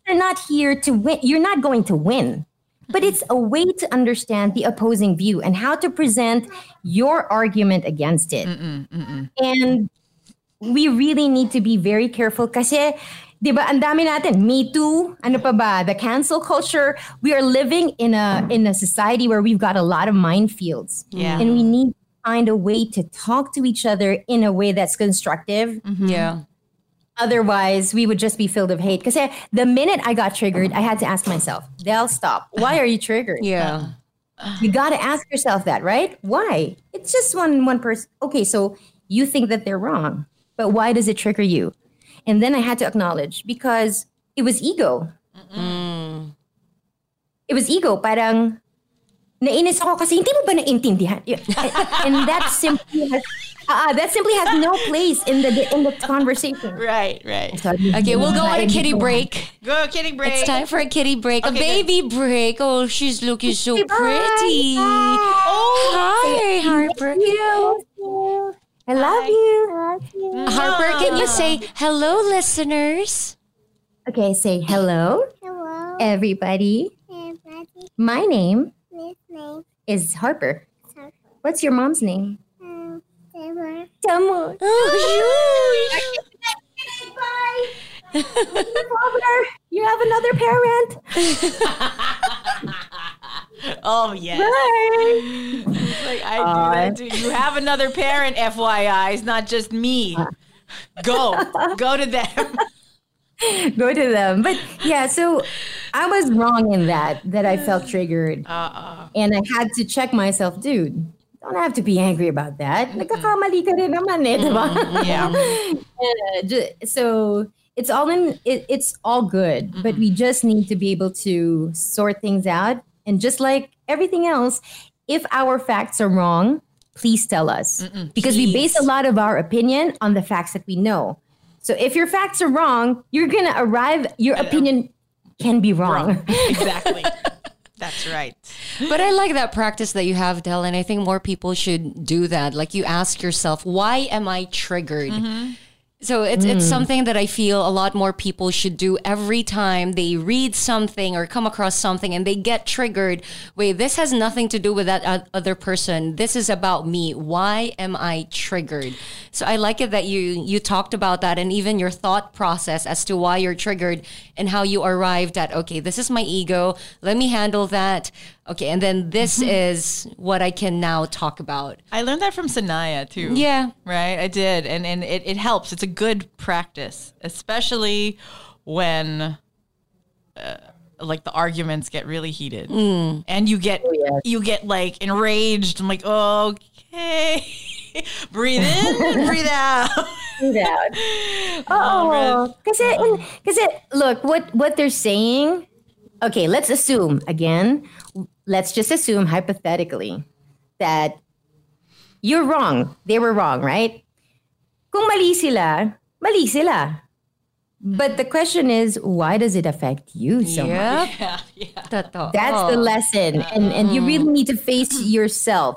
you're not here to win. You're not going to win. But it's a way to understand the opposing view and how to present your argument against it. And we really need to be very careful kasi, di ba, ang dami natin, Me Too, ano pa ba, the cancel culture. We are living in a, in a society where we've got a lot of minefields. Yeah. And we need to find a way to talk to each other in a way that's constructive. Mm-hmm. Yeah. Otherwise, we would just be filled with hate. Because the minute I got triggered, I had to ask myself, Del, stop. Why are you triggered? Yeah. You got to ask yourself that, right? Why? It's just one one person. Okay, so you think that they're wrong, but why does it trigger you? And then I had to acknowledge because it was ego. It was ego. Parang nainis ako kasi hindi mo ba naintindihan? And that simply has, uh, that simply has no place in the in the conversation. Right. Right. Okay, we'll go on a kitty break. Go kitty break. It's time for a kitty break. Okay, a baby break. Oh, she's looking so Bye. pretty. Oh. Hi, Harper. you. I love you. Harper, can you say hello, listeners? Okay, say hello, Hello, everybody. everybody. My name This name is Harper. is Harper. What's your mom's name? Um, Sarah. Tamu. Oh, Father, you have another parent. Oh yes. Like I do that too. You have another parent, FYI. It's not just me. Go. Go to them. Go to them. But yeah, so I was wrong in that, that I felt triggered. Uh-uh. And I had to check myself, dude. Don't have to be angry about that. Nagkakamali ka rin naman eh, diba? Yeah. Yeah, so it's all in it, it's all good but we just need to be able to sort things out and just like everything else if our facts are wrong please tell us because we base a lot of our opinion on the facts that we know so if your facts are wrong you're gonna arrive your opinion can be wrong, Exactly. That's right. But I like that practice that you have, Del, and I think more people should do that. Like you ask yourself, why am I triggered? So it's it's mm. something that I feel a lot more people should do every time they read something or come across something and they get triggered. Wait, this has nothing to do with that other person. This is about me. Why am I triggered? So I like it that you you talked about that and even your thought process as to why you're triggered and how you arrived at okay, this is my ego. Let me handle that. Okay, and then this is what I can now talk about. I learned that from Sanaya too. Yeah. Right, I did, and and it, it helps. It's a good practice, especially when uh, like the arguments get really heated, and you get you get like enraged. I'm like, okay, breathe in, breathe out. Breathe out. Oh, kasi, kasi look, what what they're saying. Okay, let's assume again. Let's just assume hypothetically that you're wrong. They were wrong, right? Kung mali sila, mali sila. But the question is, why does it affect you so much? Yeah, yeah. That's the oh. lesson. And and you really mm. need to face yourself.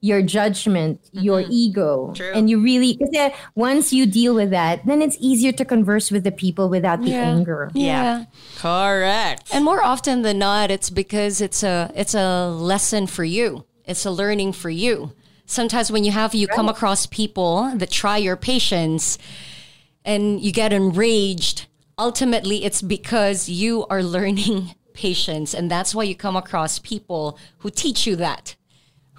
Your judgment, your mm-hmm. ego. True. And you really, because eh, once you deal with that, then it's easier to converse with the people without the Yeah. anger. Yeah. Correct. And more often than not, it's because it's a it's a lesson for you. It's a learning for you. Sometimes when you have you come across people that try your patience and you get enraged, ultimately it's because you are learning patience and that's why you come across people who teach you that.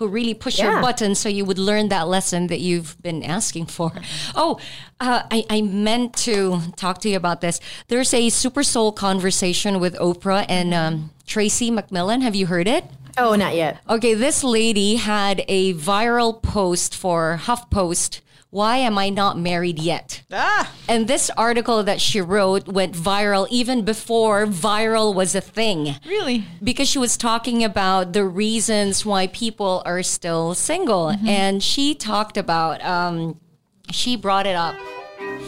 Who really push your Yeah. button so you would learn that lesson that you've been asking for. Oh, uh, I, I meant to talk to you about this. There's a Super Soul conversation with Oprah and um, Tracy McMillan. Have you heard it? Oh, not yet. Okay, this lady had a viral post for HuffPost. Why am I not married yet? Ah, And this article that she wrote went viral even before viral was a thing really? because she was talking about the reasons why people are still single. And she talked about, um, she brought it up.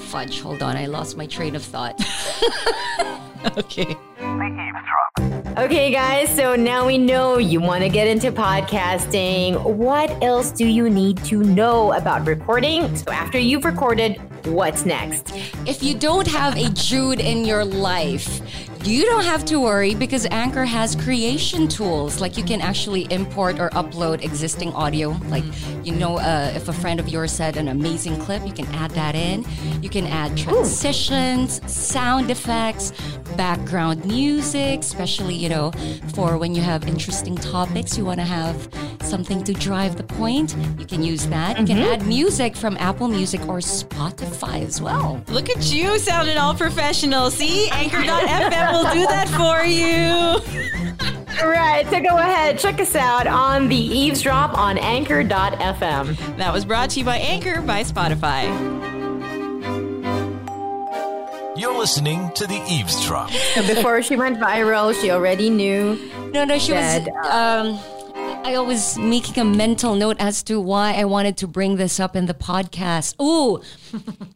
Fudge, hold on, I lost my train of thought. Okay. Okay, guys, so now we know you want to get into podcasting. What else do you need to know about recording? So, after you've recorded, what's next? if you don't have a Jude in your life, you don't have to worry because Anchor has creation tools. Like you can actually import or upload existing audio. Like, you know, uh, if a friend of yours said an amazing clip, you can add that in. You can add transitions, sound effects, background music, especially, you know, for when you have interesting topics, you want to have something to drive the point. You can use that. You can add music from Apple Music or Spotify as well. Look at you sounding all professional. See, Anchor.fm will do that for you. All right, so go ahead, check us out on the eavesdrop on anchor.fm. That was brought to you by Anchor by Spotify. You're listening to the Eavesdrop. So before she went viral, she already knew. No, no, she Said, was. Um, I was making a mental note as to why I wanted to bring this up in the podcast. Ooh,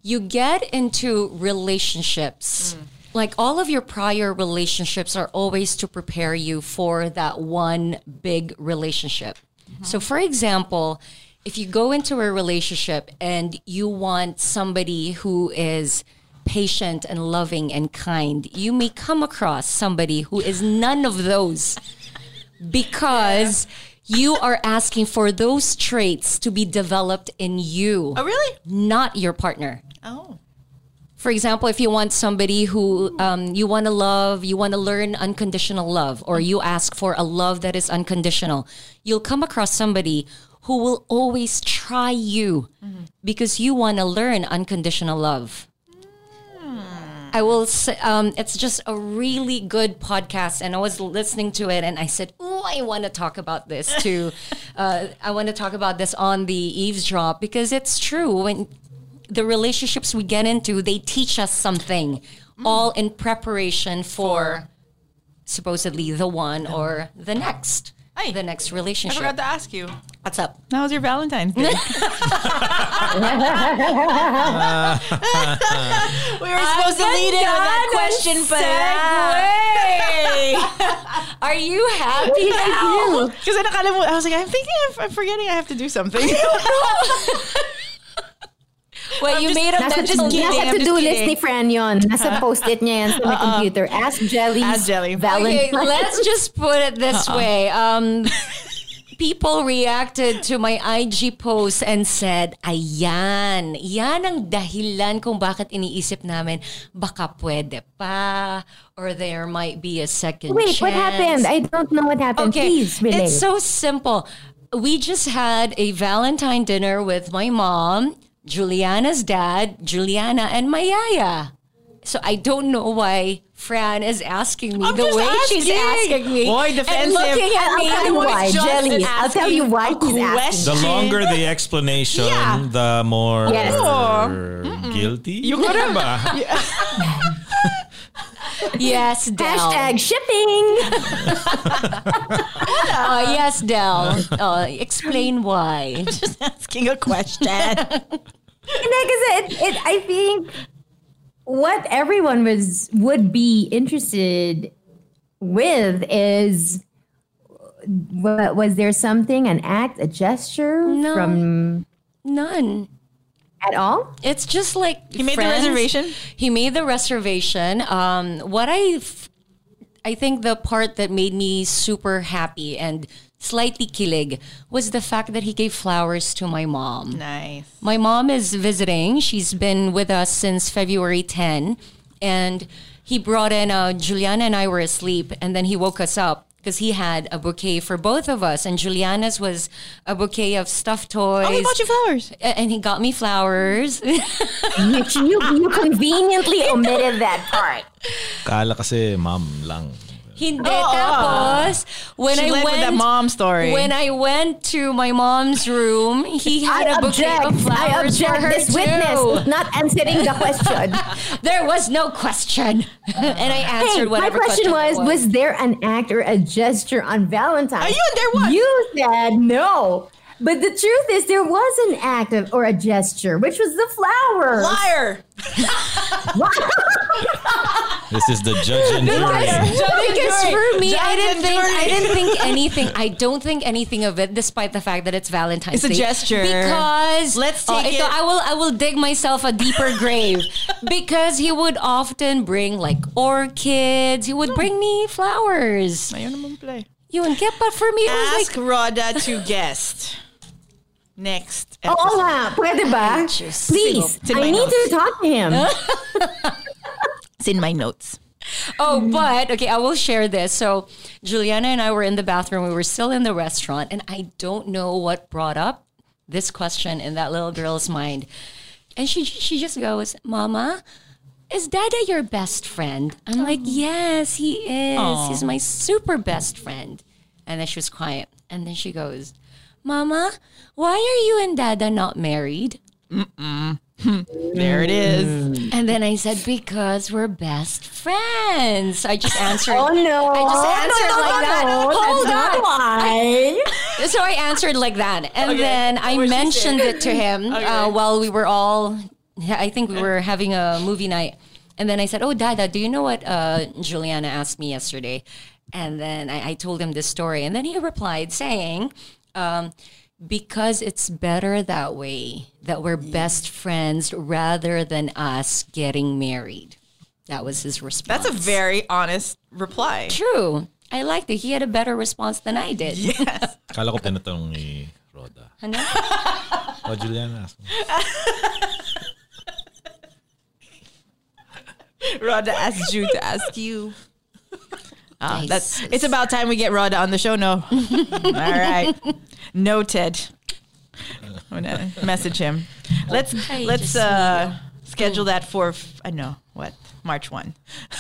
you get into relationships. Like all of your prior relationships are always to prepare you for that one big relationship. So, for example, if you go into a relationship and you want somebody who is patient and loving and kind, you may come across somebody who is none of those because you are asking for those traits to be developed in you, Oh, really? not your partner. Oh. For example, if you want somebody who um, you want to love, you want to learn unconditional love, or you ask for a love that is unconditional, you'll come across somebody who will always try you because you want to learn unconditional love. I will say, um, it's just a really good podcast. And I was listening to it and I said, Oh, I want to talk about this too. uh, I want to talk about this on the eavesdrop because it's true. When the relationships we get into, they teach us something, mm. all in preparation for supposedly the one or the next. Hey, the next relationship. I forgot to ask you. What's up? How was your Valentine's Day? we were supposed to lead in on that question, but Are you happy now? because I, I was like, I'm thinking, of, I'm forgetting I have to do something. Wait, you just- made a Nasa, mental kidding, nasa to-do list ni Fran yun. Nasa post-it niya yan sa my computer. Ask Jelly. Ask Jelly. Okay, let's just put it this way. Um, people reacted to my IG post and said, ayan, yan ang dahilan kung bakit iniisip namin, baka pwede pa, or there might be a second Wait, chance. what happened? I don't know what happened. Okay, Please it's so simple. We just had a Valentine dinner with my mom, Juliana's dad, Juliana, and my yaya. So I don't know why Fran is asking me I'm the just way she's asking. asking me. Boy, and defensive. looking at I'll me. tell you why, Jelly. I'll tell you why asking he's asking. The longer the explanation, Yeah. the more Yes. guilty. You could've- ba? Yes, Del. Hashtag shipping. Uh, yes, Del. Uh, explain why. I'm just asking a question. Because it, it, I think what everyone was would be interested with is wa- was there something, an act, a gesture No. from None. at all? It's just like He made the reservation? He made the reservation. Um, what I think the part that made me super happy and slightly kilig was the fact that he gave flowers to my mom. Nice. My mom is visiting. She's been with us since February 10. And he brought in, uh, Juliana and I were asleep, and then he woke us up because he had a bouquet for both of us. And Juliana's was a bouquet of stuffed toys. Oh, he bought you flowers. And he got me flowers. You, you, you conveniently omitted that part. Kala kasi mom lang. Hindi. Tapos, when She I went, with that mom story. when I went to my mom's room, he had I a bouquet object. of flowers I object. for her This too. witness not answering the question. There was no question, and I Hey, answered my whatever question was: was. Was there an act or a gesture on Valentine's? Are you there was. You said no. But the truth is, there was an act of, or a gesture, which was the flower. Liar. This is the judge and jury. because for me, I didn't think jury. I didn't think anything. I don't think anything of it, despite the fact that it's Valentine's It's a Day. gesture. Because Let's Oh, take ito, it- I will I will dig myself a deeper grave because he would often bring like orchids. He would bring me flowers. Ayun naman play. Yun, kaya but for me, it was Ask like Rhoda to guest. Next. Oh, Oo episode. nga, pwede ba? Diyos. Please, I need notes. to talk to him. It's in my notes. Oh, but okay, I will share this. So, Juliana and I were in the bathroom. We were still in the restaurant, and I don't know what brought up this question in that little girl's mind. And she she just goes, "Mama, is Dada your best friend?" I'm like, oh. "Yes, he is. He's my super best friend." And then she was quiet, and then she goes, "Mama, why are you and Dada not married?" There it is. And then I said, because we're best friends. I just answered. Oh no! I just answered no, no, like no, that. no. Hold on. why. So I answered like that. And Okay. then I What'd mentioned it to him uh, while we were all, I think we were having a movie night. And then I said, Oh, Dada, do you know what uh, Juliana asked me yesterday? And then I, I told him this story. And then he replied saying, um, because it's better that way, that we're best friends rather than us getting married. That was his response. That's a very honest reply. true. I liked it. He had a better response than I did. Yes. Kala ko tinatanong ni Rhoda. Ano? Oh, Juliana. ask mo. Rhoda asked you to ask you. Ah, Nice. that's it's about time we get Rod on the show. No, all right, noted. I'm gonna message him. Let's Ay, let's Diyos uh, schedule that for f- I know what March one.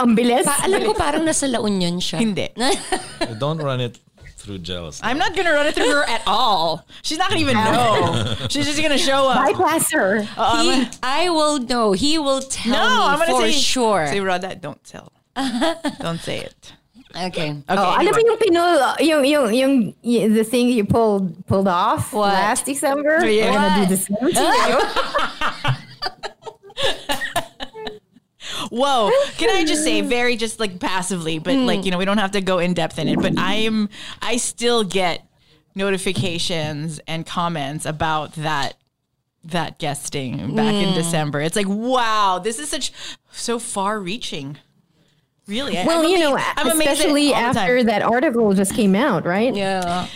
Ang bilis. Pa- alam ko parang nasa La Union siya. Hindi. Don't run it through jealousy. I'm not gonna run it through her at all. She's not gonna even know. She's just gonna show up. Bypass her. Uh, He, I'm- I will know. He will tell no, me I'm gonna for say sure. Say Rhoda, don't tell. don't say it. okay. Oh, okay. Oh, alam mo yung pinul, yung, yung, yung, y- the thing you pulled pulled off What? last December? Oh, yeah. We're gonna do What? the same to you. Whoa. Can I just say very just like passively, but hmm. like, you know, we don't have to go in depth in it, but I am I still get notifications and comments about that that guesting back in hmm. December. It's like, wow, this is such so far reaching. Really? Well, I'm you know, I'm amazed at it especially all the time. after that article just came out, right? Yeah.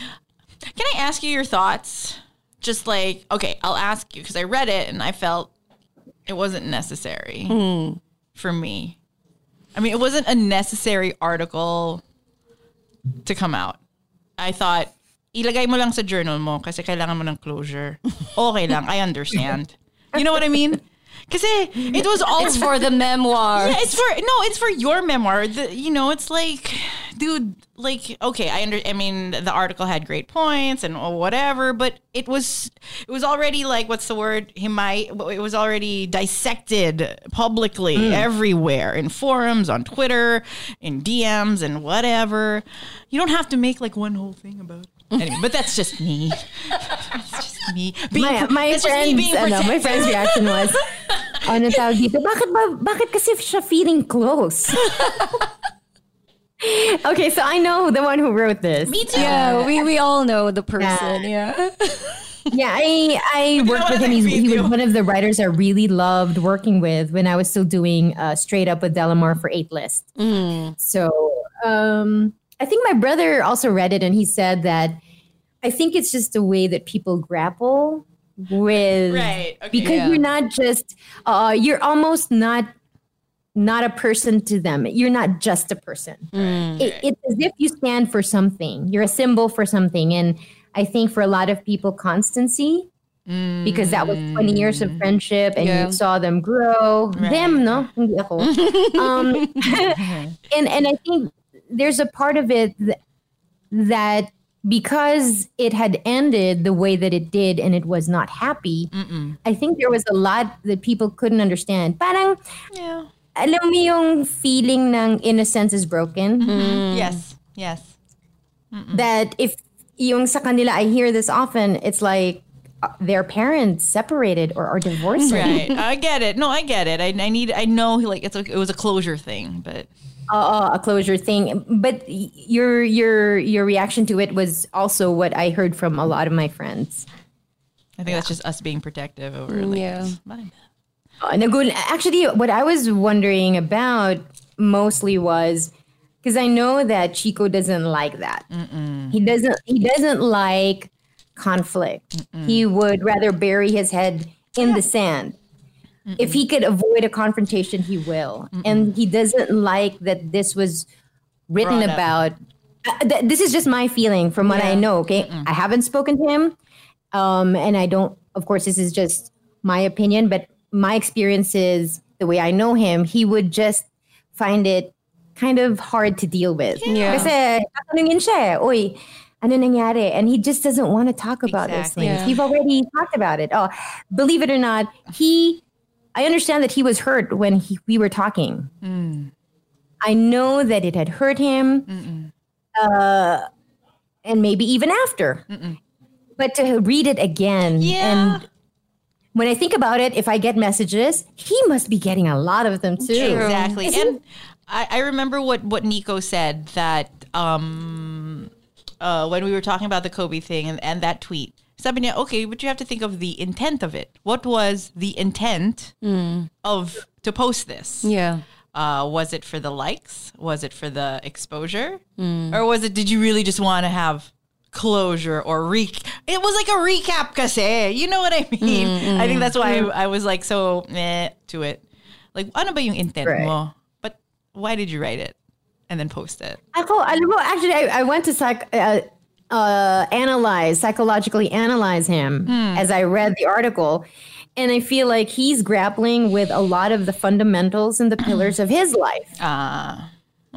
Can I ask you your thoughts? Just like, okay, I'll ask you because I read it and I felt it wasn't necessary hmm. for me. I mean, it wasn't a necessary article to come out. I thought, ilagay mo lang sa journal mo kasi kailangan mo ng closure. Okay lang, I understand. You know what I mean? Kasi it was all It's for the memoir. yeah, it's for no, it's for your memoir. The, you know, it's like, dude, like okay, I under. I mean, the article had great points and whatever, but it was it was already like what's the word? He might. It was already dissected publicly mm. everywhere in forums, on Twitter, in DMs, and whatever. You don't have to make like one whole thing about. it. Anyway, but that's just me. me. Being, My, my just me friends, being ano, my friend's reaction was, ano tawag dito, bakit ba, bakit kasi siya feeling close? Okay, so I know the one who wrote this. Me too. Yeah, we, we all know the person. Yeah. Yeah, I I worked with him. He's, he was one of the writers I really loved working with when I was still doing uh, Straight Up with Delamar for 8List. So um, I think my brother also read it, and he said that I think it's just the way that people grapple with Right, okay. because Yeah. you're not just uh, you're almost not not a person to them. You're not just a person. It, it's as if you stand for something. You're a symbol for something, and I think for a lot of people, constancy. Because that was 20 years of friendship and Yeah. you saw them grow. Them, no? Um, and, and I think there's a part of it that, that because it had ended the way that it did and it was not happy, I think there was a lot that people couldn't understand. Parang, Yeah. alam mo yung feeling ng innocence is broken? Yes. Yes. That if yung sa kanila, I hear this often, it's like uh, their parents separated or are divorcing. Right. I get it. No, I get it. I, I need. I know. Like it's a, it was a closure thing, but uh, a closure thing. But your your your reaction to it was also what I heard from a lot of my friends. I think that's just us being protective over. Like, Yeah. it's fine. Uh, Nagul, actually, what I was wondering about mostly was because I know that Chico doesn't like that. He doesn't. He doesn't like conflict. He would rather bury his head in the sand. If he could avoid a confrontation, he will. And he doesn't like that this was written Brought about. Uh, th- this is just my feeling from what I know. Okay, I haven't spoken to him, um, and I don't. Of course, this is just my opinion, but my experience is the way I know him. He would just find it kind of hard to deal with. Yeah. Kasi tatanungin siya, eh, Uy, ano nangyari? And he just doesn't want to talk about those Exactly. things. Yeah. We've already talked about it. Oh, believe it or not, he. I understand that he was hurt when he, we were talking. I know that it had hurt him, uh, and maybe even after. But to read it again, Yeah. and when I think about it, if I get messages, he must be getting a lot of them too. Exactly. And I, I remember what, what Nico said that um, uh, when we were talking about the Kobe thing and, and that tweet. Sabi niya, okay, but you have to think of the intent of it. What was the intent of to post this? Yeah. Uh, was it for the likes? Was it for the exposure? Or was it, did you really just want to have closure or re? It was like a recap kasi. You know what I mean? I think that's why I, I was like so meh to it. Like, ano ba yung intent Right. mo? But why did you write it and then post it? Ako, alam mo, actually, I, I went to psych, uh, uh, analyze, psychologically analyze him as I read the article. And I feel like he's grappling with a lot of the fundamentals and the pillars of his life. Ah,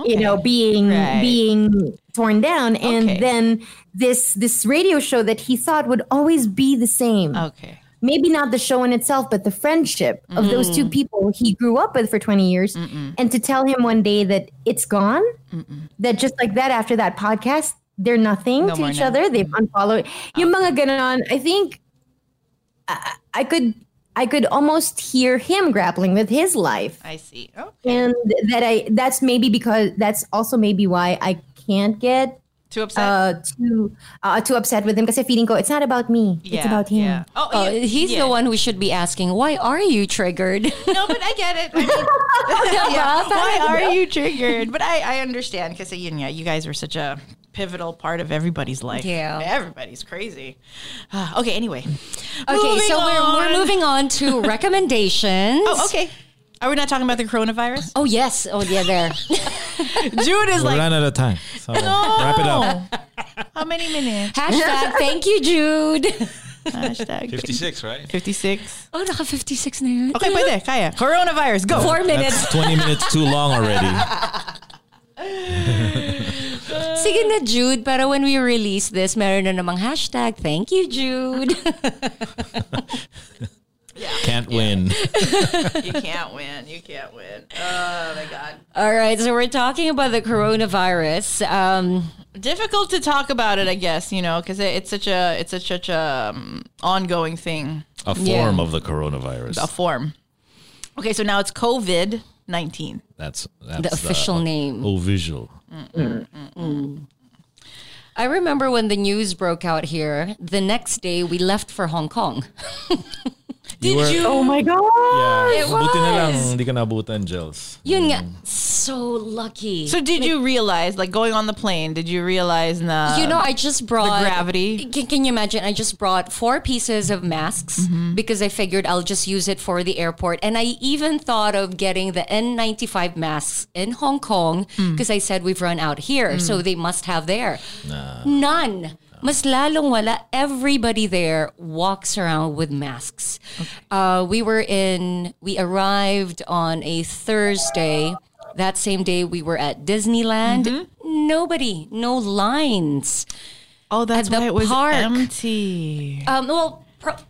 You know, being Right. being torn down, and Okay. then this this radio show that he thought would always be the same. okay. maybe not the show in itself, but the friendship of those two people he grew up with for 20 years. And to tell him one day that it's gone, that just like that, after that podcast, they're nothing No to each now. other. They've unfollowed. Yung mga ganon, I think I, I could. I could almost hear him grappling with his life, I see. Oh, and that I. That's maybe because that's also maybe why I can't get too upset? uh, too uh, too upset with him because feeling ko it's not about me, it's about him. yeah. Oh, Oh, yeah, he's yeah. the one who should be asking, why are you triggered? No, but I get it. I mean, yeah. Why are you triggered? But I, I understand because you know, you guys were such a pivotal part of everybody's life. Yeah. everybody's crazy. Ah, okay, anyway. Okay, Moving so we're, we're moving on to recommendations. Oh, okay. Are we not talking about the coronavirus? Oh, yes. Oh, yeah, there. Jude is We like, ran out of time. So wrap it up. how many minutes? Hashtag, thank you, Jude. Hashtag 56, right? 56. Oh, naka 56 na yun. Okay, pwede. Kaya. Coronavirus, go. Four minutes. That's 20 minutes too long already. Sige na, Jude. Para when we release this, meron na namang hashtag, thank you, Jude. Can't win. You can't win. You can't win. Oh, my God. All right, so we're talking about the coronavirus. Um, difficult to talk about it, I guess, you know, because it, it's such a it's such, such a um, ongoing thing, A form Yeah. of the coronavirus. a form. Okay, so now it's COVID 19. That's, that's The official name. Oh, visual. Mm, mm, mm, I remember when the news broke out here. The next day, we left for Hong Kong. Did were- you? Oh my God. Yeah. It Buti na lang, was. hindi ka nabutan, Jels. Yun nga, so lucky. So did you realize, like going on the plane, did you realize na you know, I just brought gravity? Can, can you imagine? I just brought four pieces of masks Mm-hmm. because I figured I'll just use it for the airport. And I even thought of getting the N95 masks in Hong Kong Mm. because I said we've run out here, so they must have there. None. Mas lalong wala. Everybody there walks around with masks. Uh, we were in, we arrived on a Thursday. That same day, we were at Disneyland. Mm-hmm. Nobody, no lines. oh, that's at why it was park. empty. Um, well,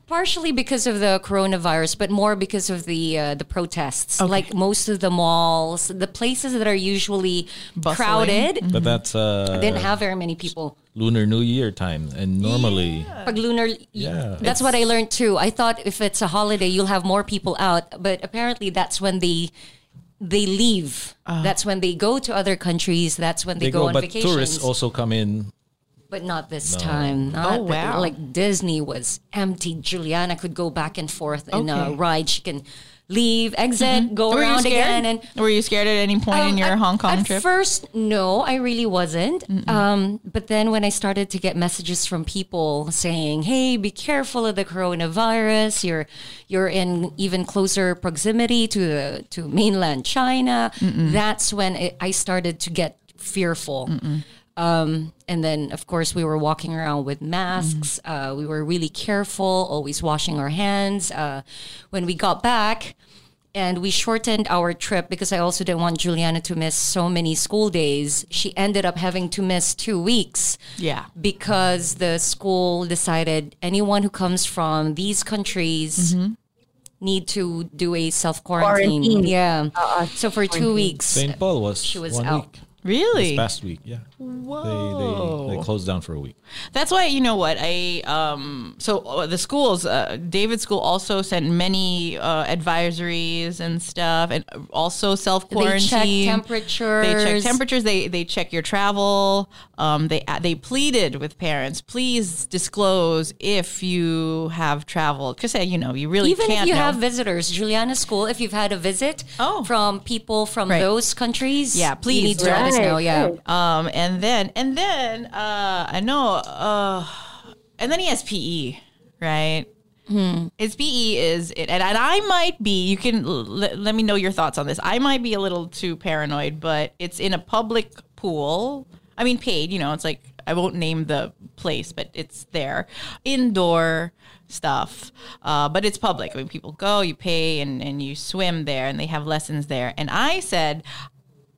partially because of the coronavirus, but more because of the uh, the protests. Like most of the malls, the places that are usually Bustling. crowded, But that's uh, didn't have very many people. Lunar New Year time. And normally, Pag lunar, Yeah. that's what I learned too. I thought if it's a holiday, you'll have more people out, but apparently that's when they they leave. That's when they go to other countries. That's when they, they go, go, on but vacations. tourists also come in. But not this time. Not Oh, the- wow. like Disney was empty. Juliana could go back and forth in Okay. a ride. She can leave, exit, go Were around again, and Were you scared at any point in um, your at- Hong Kong at trip? first, no, I really wasn't. Um, but then when I started to get messages from people saying, "Hey, be careful of the coronavirus. You're you're in even closer proximity to the to mainland China." That's when it, I started to get fearful. Um, and then, of course, we were walking around with masks. Uh, we were really careful, always washing our hands. Uh, when we got back, and we shortened our trip because I also didn't want Juliana to miss so many school days. She ended up having to miss two weeks yeah. because the school decided anyone who comes from these countries need to do a self quarantine. Quarantine. Yeah. so for two weeks, St. Paul was, she was one out. week. Really? This past week, yeah. They, they, they closed down for a week. That's why you know what I um so uh, the schools uh, David School also sent many uh, advisories and stuff and also self quarantine. They check temperatures. They check temperatures. They they check your travel. Um, they they pleaded with parents, please disclose if you have traveled because you know you really Even if can't you know. have visitors, Juliana's school, if you've had a visit Oh. from people from Right. those countries, Yeah, please. you need to let us know. Yeah. right. Um, and then and then uh, I know. Uh, and then he has PE, right? His PE is it, and, and I might be. You can l- let let me know your thoughts on this. I might be a little too paranoid, but it's in a public pool. I mean, paid. You know, it's like I won't name the place, but it's there, indoor stuff. Uh, but it's public. I mean, people go, you pay, and and you swim there, and they have lessons there. And I said.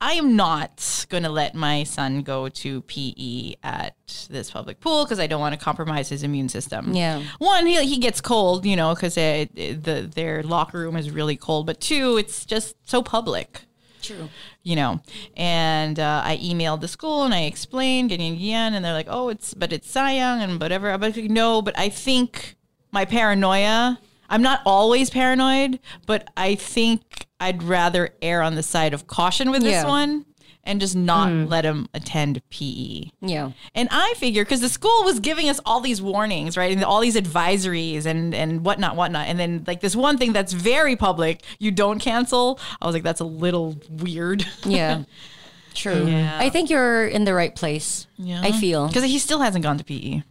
I am not going to let my son go to PE at this public pool because I don't want to compromise his immune system. Yeah. One, he, he gets cold, you know, because the their locker room is really cold. But two, it's just so public True. you know and uh, i emailed the school and i explained ganyan ganyan and they're like oh it's but it's sayang and whatever but like, no but i think my paranoia i'm not always paranoid but i think i'd rather err on the side of caution with this one and just not hmm. let him attend pe Yeah. and I figure because the school was giving us all these warnings, right, and all these advisories and and whatnot, whatnot, and then like this one thing that's very public, you don't cancel. I was like, that's a little weird. Yeah. True. Yeah. I think you're in the right place. Yeah. I feel. because he still hasn't gone to PE.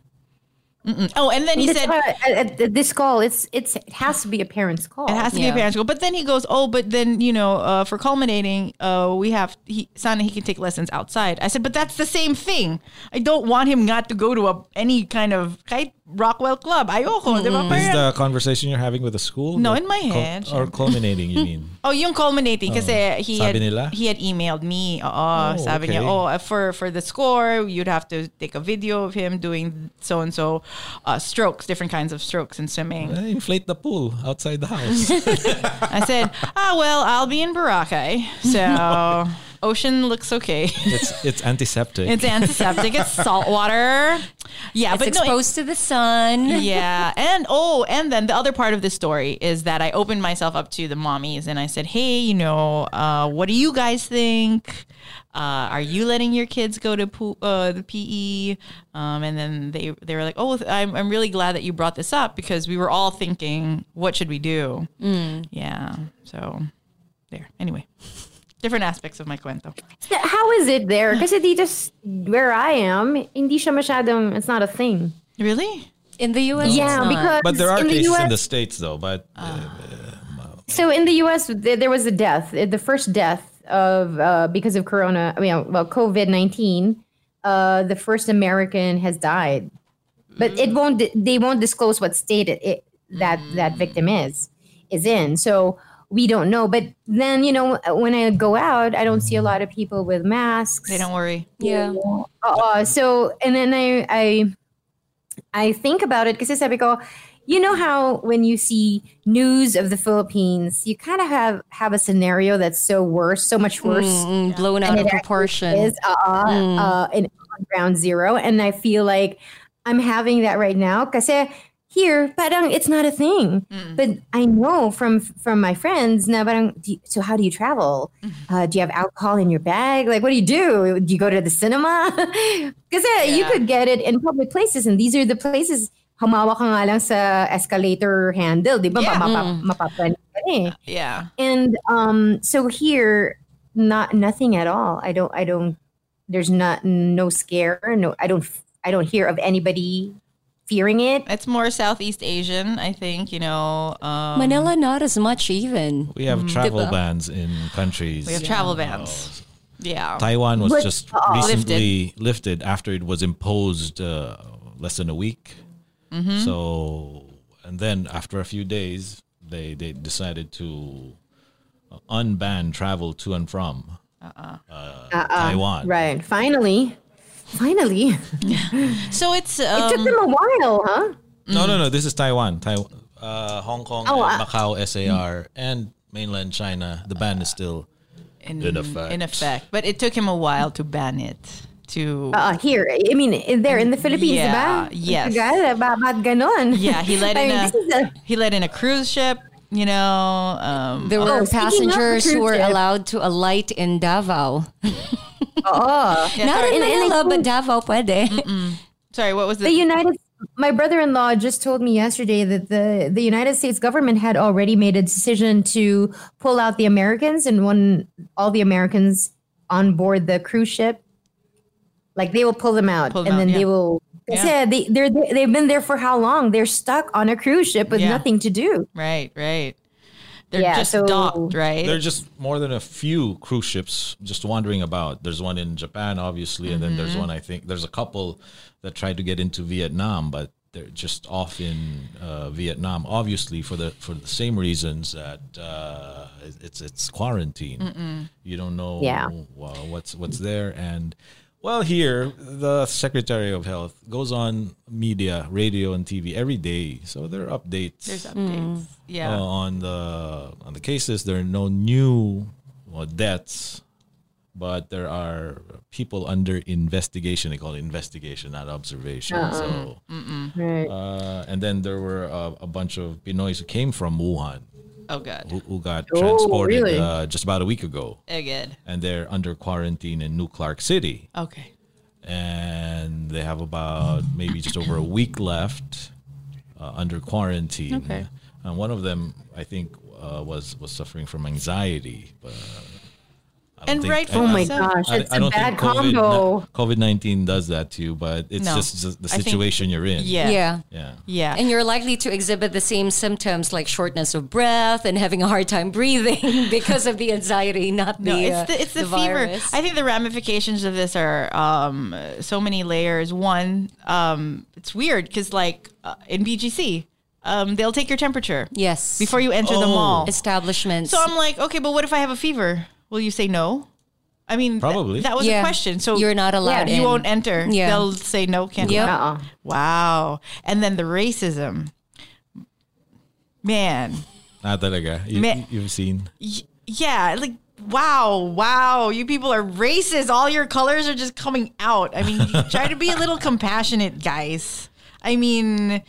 Mm-mm. Oh, and then he That's said why at, at this call, it's it's it has to be a parent's call. it has to be a parent's call." But then he goes, oh, but then you know, uh, for culminating, uh, we have he son he can take lessons outside. I said, but that's the same thing. I don't want him not to go to a any kind of kahit Rockwell club. Ayoko, di ba? This is the conversation you're having with the school? No, in my cul- head, Or culminating, you mean? Oh, yung culminating kasi he had nila? he had emailed me. Oo, Oh, sabi niya, oh, uh, for for the score, you'd have to take a video of him doing so and so uh, strokes, different kinds of strokes in swimming. Eh, inflate the pool outside the house. I said, ah, well, I'll be in Boracay, so Ocean looks okay. It's it's antiseptic. it's antiseptic. It's salt water. Yeah, It's but no, it- exposed to the sun. yeah. And oh, and then the other part of the story is that I opened myself up to the mommies and I said, hey, you know, uh, what do you guys think? Uh, are you letting your kids go to po- uh, the PE? Um, and then they they were like, oh, I'm, I'm really glad that you brought this up because we were all thinking, what should we do? Yeah. So there. Anyway, different aspects of my cuento. How is it there? Kasi dito s- where I am, hindi siya masyadong, it's not a thing. Really? In the U.S., Yeah, it's not. because but there are in the cases US, in the states though. But uh, So in the U.S., there was a death, uh, the first death of uh, because of Corona. I mean, well, COVID nineteen. Uh, the first American has died, but it won't. They won't disclose what state it, it that that victim is is in. So we don't know. But then you know, when I go out, I don't see a lot of people with masks. They don't worry. yeah. Uh, so and then I I I think about it kasi sabi ko, you know how when you see news of the Philippines, you kind of have have a scenario that's so worse, so much worse Mm, blown out of proportion. is uh, uh, in on ground zero, and I feel like I'm having that right now kasi here, parang it's not a thing. But I know from from my friends na parang, you- so how do you travel? Uh, do you have alcohol in your bag? Like, what do you do? Do you go to the cinema? Kasi you Yeah. could get it in public places, and these are the places humawak ka nga lang sa escalator handle, di ba? Yeah. Mapa- mapapanik eh. Yeah. And um, so here, not nothing at all. I don't. I don't. There's not no scare. No, I don't. I don't hear of anybody fearing it. It's more Southeast Asian, I think, you know. Um, Manila, not as much even. we have travel Diba? bans in countries. We have travel bans. Yeah. Taiwan was But- just uh, recently lifted. after it was imposed uh, less than a week. Mm-hmm. So, and then after a few days, they they decided to uh, unban travel to and from uh Taiwan. Right. Finally, finally. So it's It took um, them a while, huh? No, no, no. This is Taiwan. Taiwan, uh, Hong Kong, Oh, and uh, Macau, SAR, and mainland China. The ban is still in, in effect. in effect, but it took him a while to ban it. To Uh, here, I mean, there in the Philippines, Yeah, diba? yes. Tagal, ba- ganon? yeah, he let I in mean, a, a he let in a cruise ship. You know, um, There were Oh, passengers who were ship. allowed to alight in Davao. oh, yeah, Not sorry, in and- and Manila, I but Davao pwede. sorry, what was the the? United. My brother-in-law just told me yesterday that the the United States government had already made a decision to pull out the Americans and when all the Americans on board the cruise ship, like they will pull them out Pull them and out, then yeah. they will. Yeah. Yeah, they they're they've been there for how long? They're stuck on a cruise ship with Yeah. nothing to do. right, right. They're Yeah, just so- docked, right? There are just more than a few cruise ships just wandering about. There's one in Japan, obviously, and then there's Mm-hmm. one I think there's a couple that tried to get into Vietnam, but they're just off in uh, Vietnam, obviously for the for the same reasons that uh, it's it's quarantine. You don't know Yeah. uh, what's what's there, and well, here the Secretary of Health goes on media, radio, and TV every day, so there are updates There's updates. Yeah. uh, on the on the cases. There are no new well, deaths, but there are people under investigation. They call it investigation, not observation. So, Right. uh, and then there were uh, a bunch of Pinoys who came from Wuhan oh, good. who, who got Oh, transported really? uh, just about a week ago, Oh, good. and they're under quarantine in New Clark City Okay. and they have about maybe just over a week left uh, under quarantine. Okay. And one of them, I think, uh, was was suffering from anxiety. But I don't And think- rightfully Oh my so. gosh, I, it's I a bad COVID, combo. COVID nineteen does that to you, but it's No. just the- the I think- situation you're in. Yeah. Yeah. yeah. Yeah. And you're likely to exhibit the same symptoms like shortness of breath and having a hard time breathing because of the anxiety, not No, the it's uh, the it's the, fever. virus. I think the ramifications of this are um, so many layers. One, um, it's weird because like uh, in BGC, um, they'll take your temperature yes. before you enter the Oh. mall. establishments. So I'm like, okay, but what if I have a fever? Will you say no? I mean, th- Probably. that was yeah. a question. So you're not allowed Yeah, in. you won't enter. Yeah. They'll say no, can't. Yep. Uh-uh. Wow. And then the racism. Man, Ah, talaga. You, Me- you've seen. Y- yeah, like wow, wow, you people are racist. All your colors are just coming out. I mean, try to be a little compassionate, guys. I mean,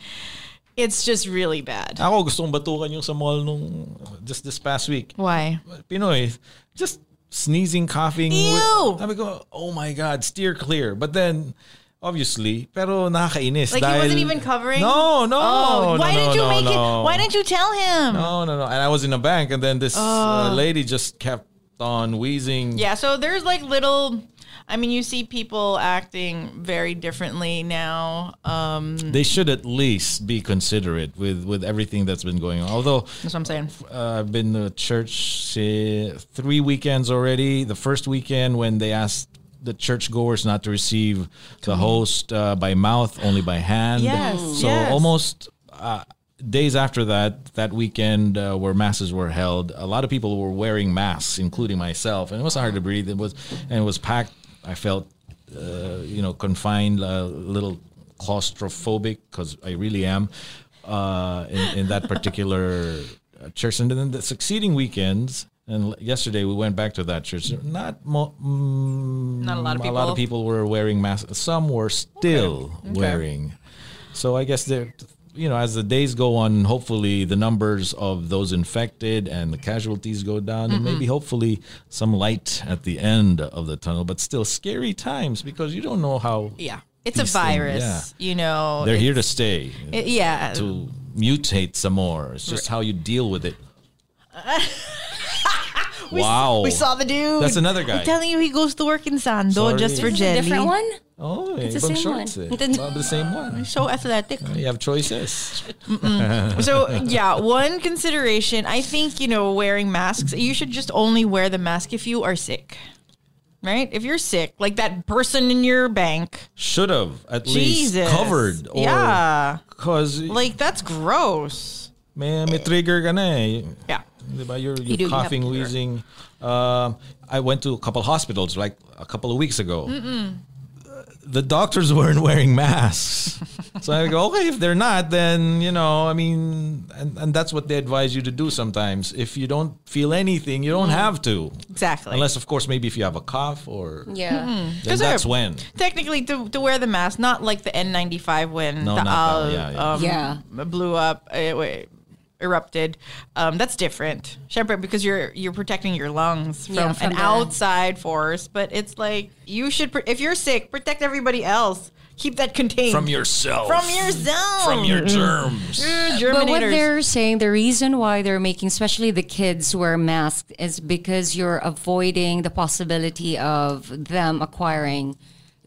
it's just really bad. Ako gusto kong batukan yung sa mall nung just this past week. Why? Pinoy, just sneezing, coughing. Ew! Sabi ko, oh my God, steer clear. But then, obviously, pero nakakainis. Like he wasn't even covering. No, no. Oh, why no, didn't you no, make no. it? Why didn't you tell him? No, no, no. And I was in a bank, and then this uh, lady just kept on wheezing. Yeah, so there's like little. I mean, you see people acting very differently now. Um, They should at least be considerate with, with everything that's been going on. Although that's what I'm saying. uh, I've been to church three weekends already. The first weekend when they asked the churchgoers not to receive the host uh, by mouth, only by hand. Yes, So yes. almost uh, days after that, that weekend uh, where masses were held, a lot of people were wearing masks, including myself, and it was hard to breathe. It was and it was packed. I felt, uh, you know, confined, a little claustrophobic because I really am uh, in, in that particular uh, church. And then the succeeding weekends, and yesterday we went back to that church. Not mo- mm, Not a lot of people. A lot of people. people were wearing masks. Some were still wearing. So I guess they're. You know, as the days go on, hopefully the numbers of those infected and the casualties go down, and Mm-hmm. maybe hopefully some light at the end of the tunnel. But still, scary times because you don't know how Yeah, it's a things, virus. yeah. You know, they're here to stay. it- yeah, to mutate some more. It's just how you deal with it. wow. we saw the dude. That's another guy. I'm telling you, he goes to work in Sando Sorry. just for Is Is a jelly. different one? Oh, It's the ibang same shorts one. eh. Well, the same one. So athletic. You have choices. So yeah, one consideration. I think you know wearing masks. You should just only wear the mask if you are sick. Right? If you're sick, like that person in your bank, Should have at least covered. Or, yeah, Because like that's gross. May, may trigger ka na eh. Yeah, Diba? You're, You you're do, you have coughing, to do it. wheezing. Um, I went to a couple hospitals like a couple of weeks ago. The doctors weren't wearing masks. so I go, okay, if they're not, then, you know, I mean, and, and that's what they advise you to do sometimes. If you don't feel anything, you don't Mm. have to. exactly. Unless, of course, maybe if you have a cough or. Yeah. Then 'Cause that's they're- when. technically to, to wear the mask, not like the N95 when No, the not that owl. Yeah, yeah. Um, blew up, uh, wait, erupted. Um, that's different, Syempre, because you're you're protecting your lungs from, Yeah, from an the- outside force. But it's like you should, if you're sick, protect everybody else. Keep that contained From yourself. from yourself, From your germs. Uh, But what they're saying, the reason why they're making, especially the kids, wear masks is because you're avoiding the possibility of them acquiring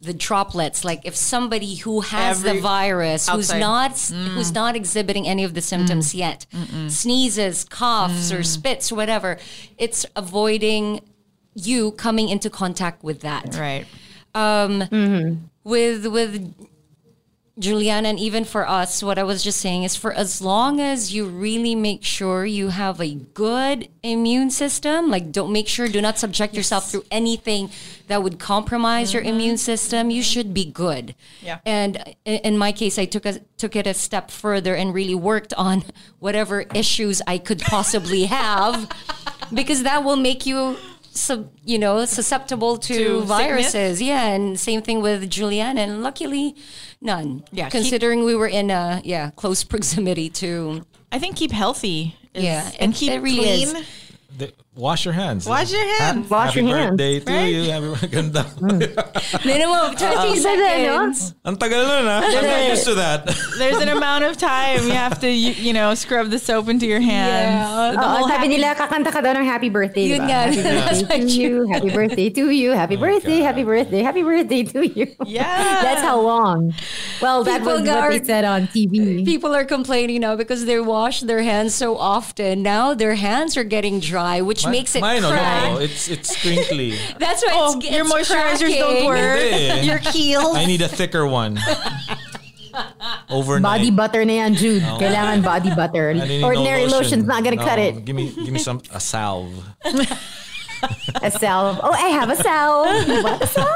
the droplets. Like if somebody who has Every- the virus, who's outside. not mm. who's not exhibiting any of the symptoms mm. yet, sneezes, coughs, or mm. spits, or whatever, it's avoiding you coming into contact with that right. Um, mm-hmm. with with Juliana and even for us, what I was just saying is for as long as you really make sure you have a good immune system, like don't make sure do not subject yourself through anything that would compromise your mm-hmm. immune system, you should be good. Yeah. And in my case, I took a took it a step further and really worked on whatever issues I could possibly have because that will make you sub, you know susceptible to, To sickness? viruses yeah and same thing with Juliana and luckily none Yeah, keep- considering we were in a yeah close proximity to I think keep healthy. is- Yeah, and it- keep it really is. clean. The- wash your hands. Wash your hands. Wash Happy your hands. birthday to Right? you. Happy ganda. Mm. minimum of ah. 20 Iba din, no? seconds Ang tagal nun, ha? I'm not used to that. There's an amount of time you have to, you, you know, scrub the soap into your hands. Yeah. The Oo, whole sabi happy- nila, kakanta ka daw ng happy birthday, Yun diba? nga. Happy birthday to you- you, happy birthday to you, happy oh birthday, God. happy birthday, happy birthday to you. Yeah. That's how long. Well, that People was what they said on TV. people are complaining now because they wash their hands so often now their hands are getting dry which makes it Mine, oh, no, crack no, it's it's crinkly. that's why Oh, it's, your it's moisturizers don't work. Your keel. I need a thicker one. Overnight. Body butter na yan, Jude. Kailangan body butter. I no Ordinary lotion. lotion's not gonna No, cut it. Give me give me some a salve. A cell. Oh, I have a cell. You want a salve?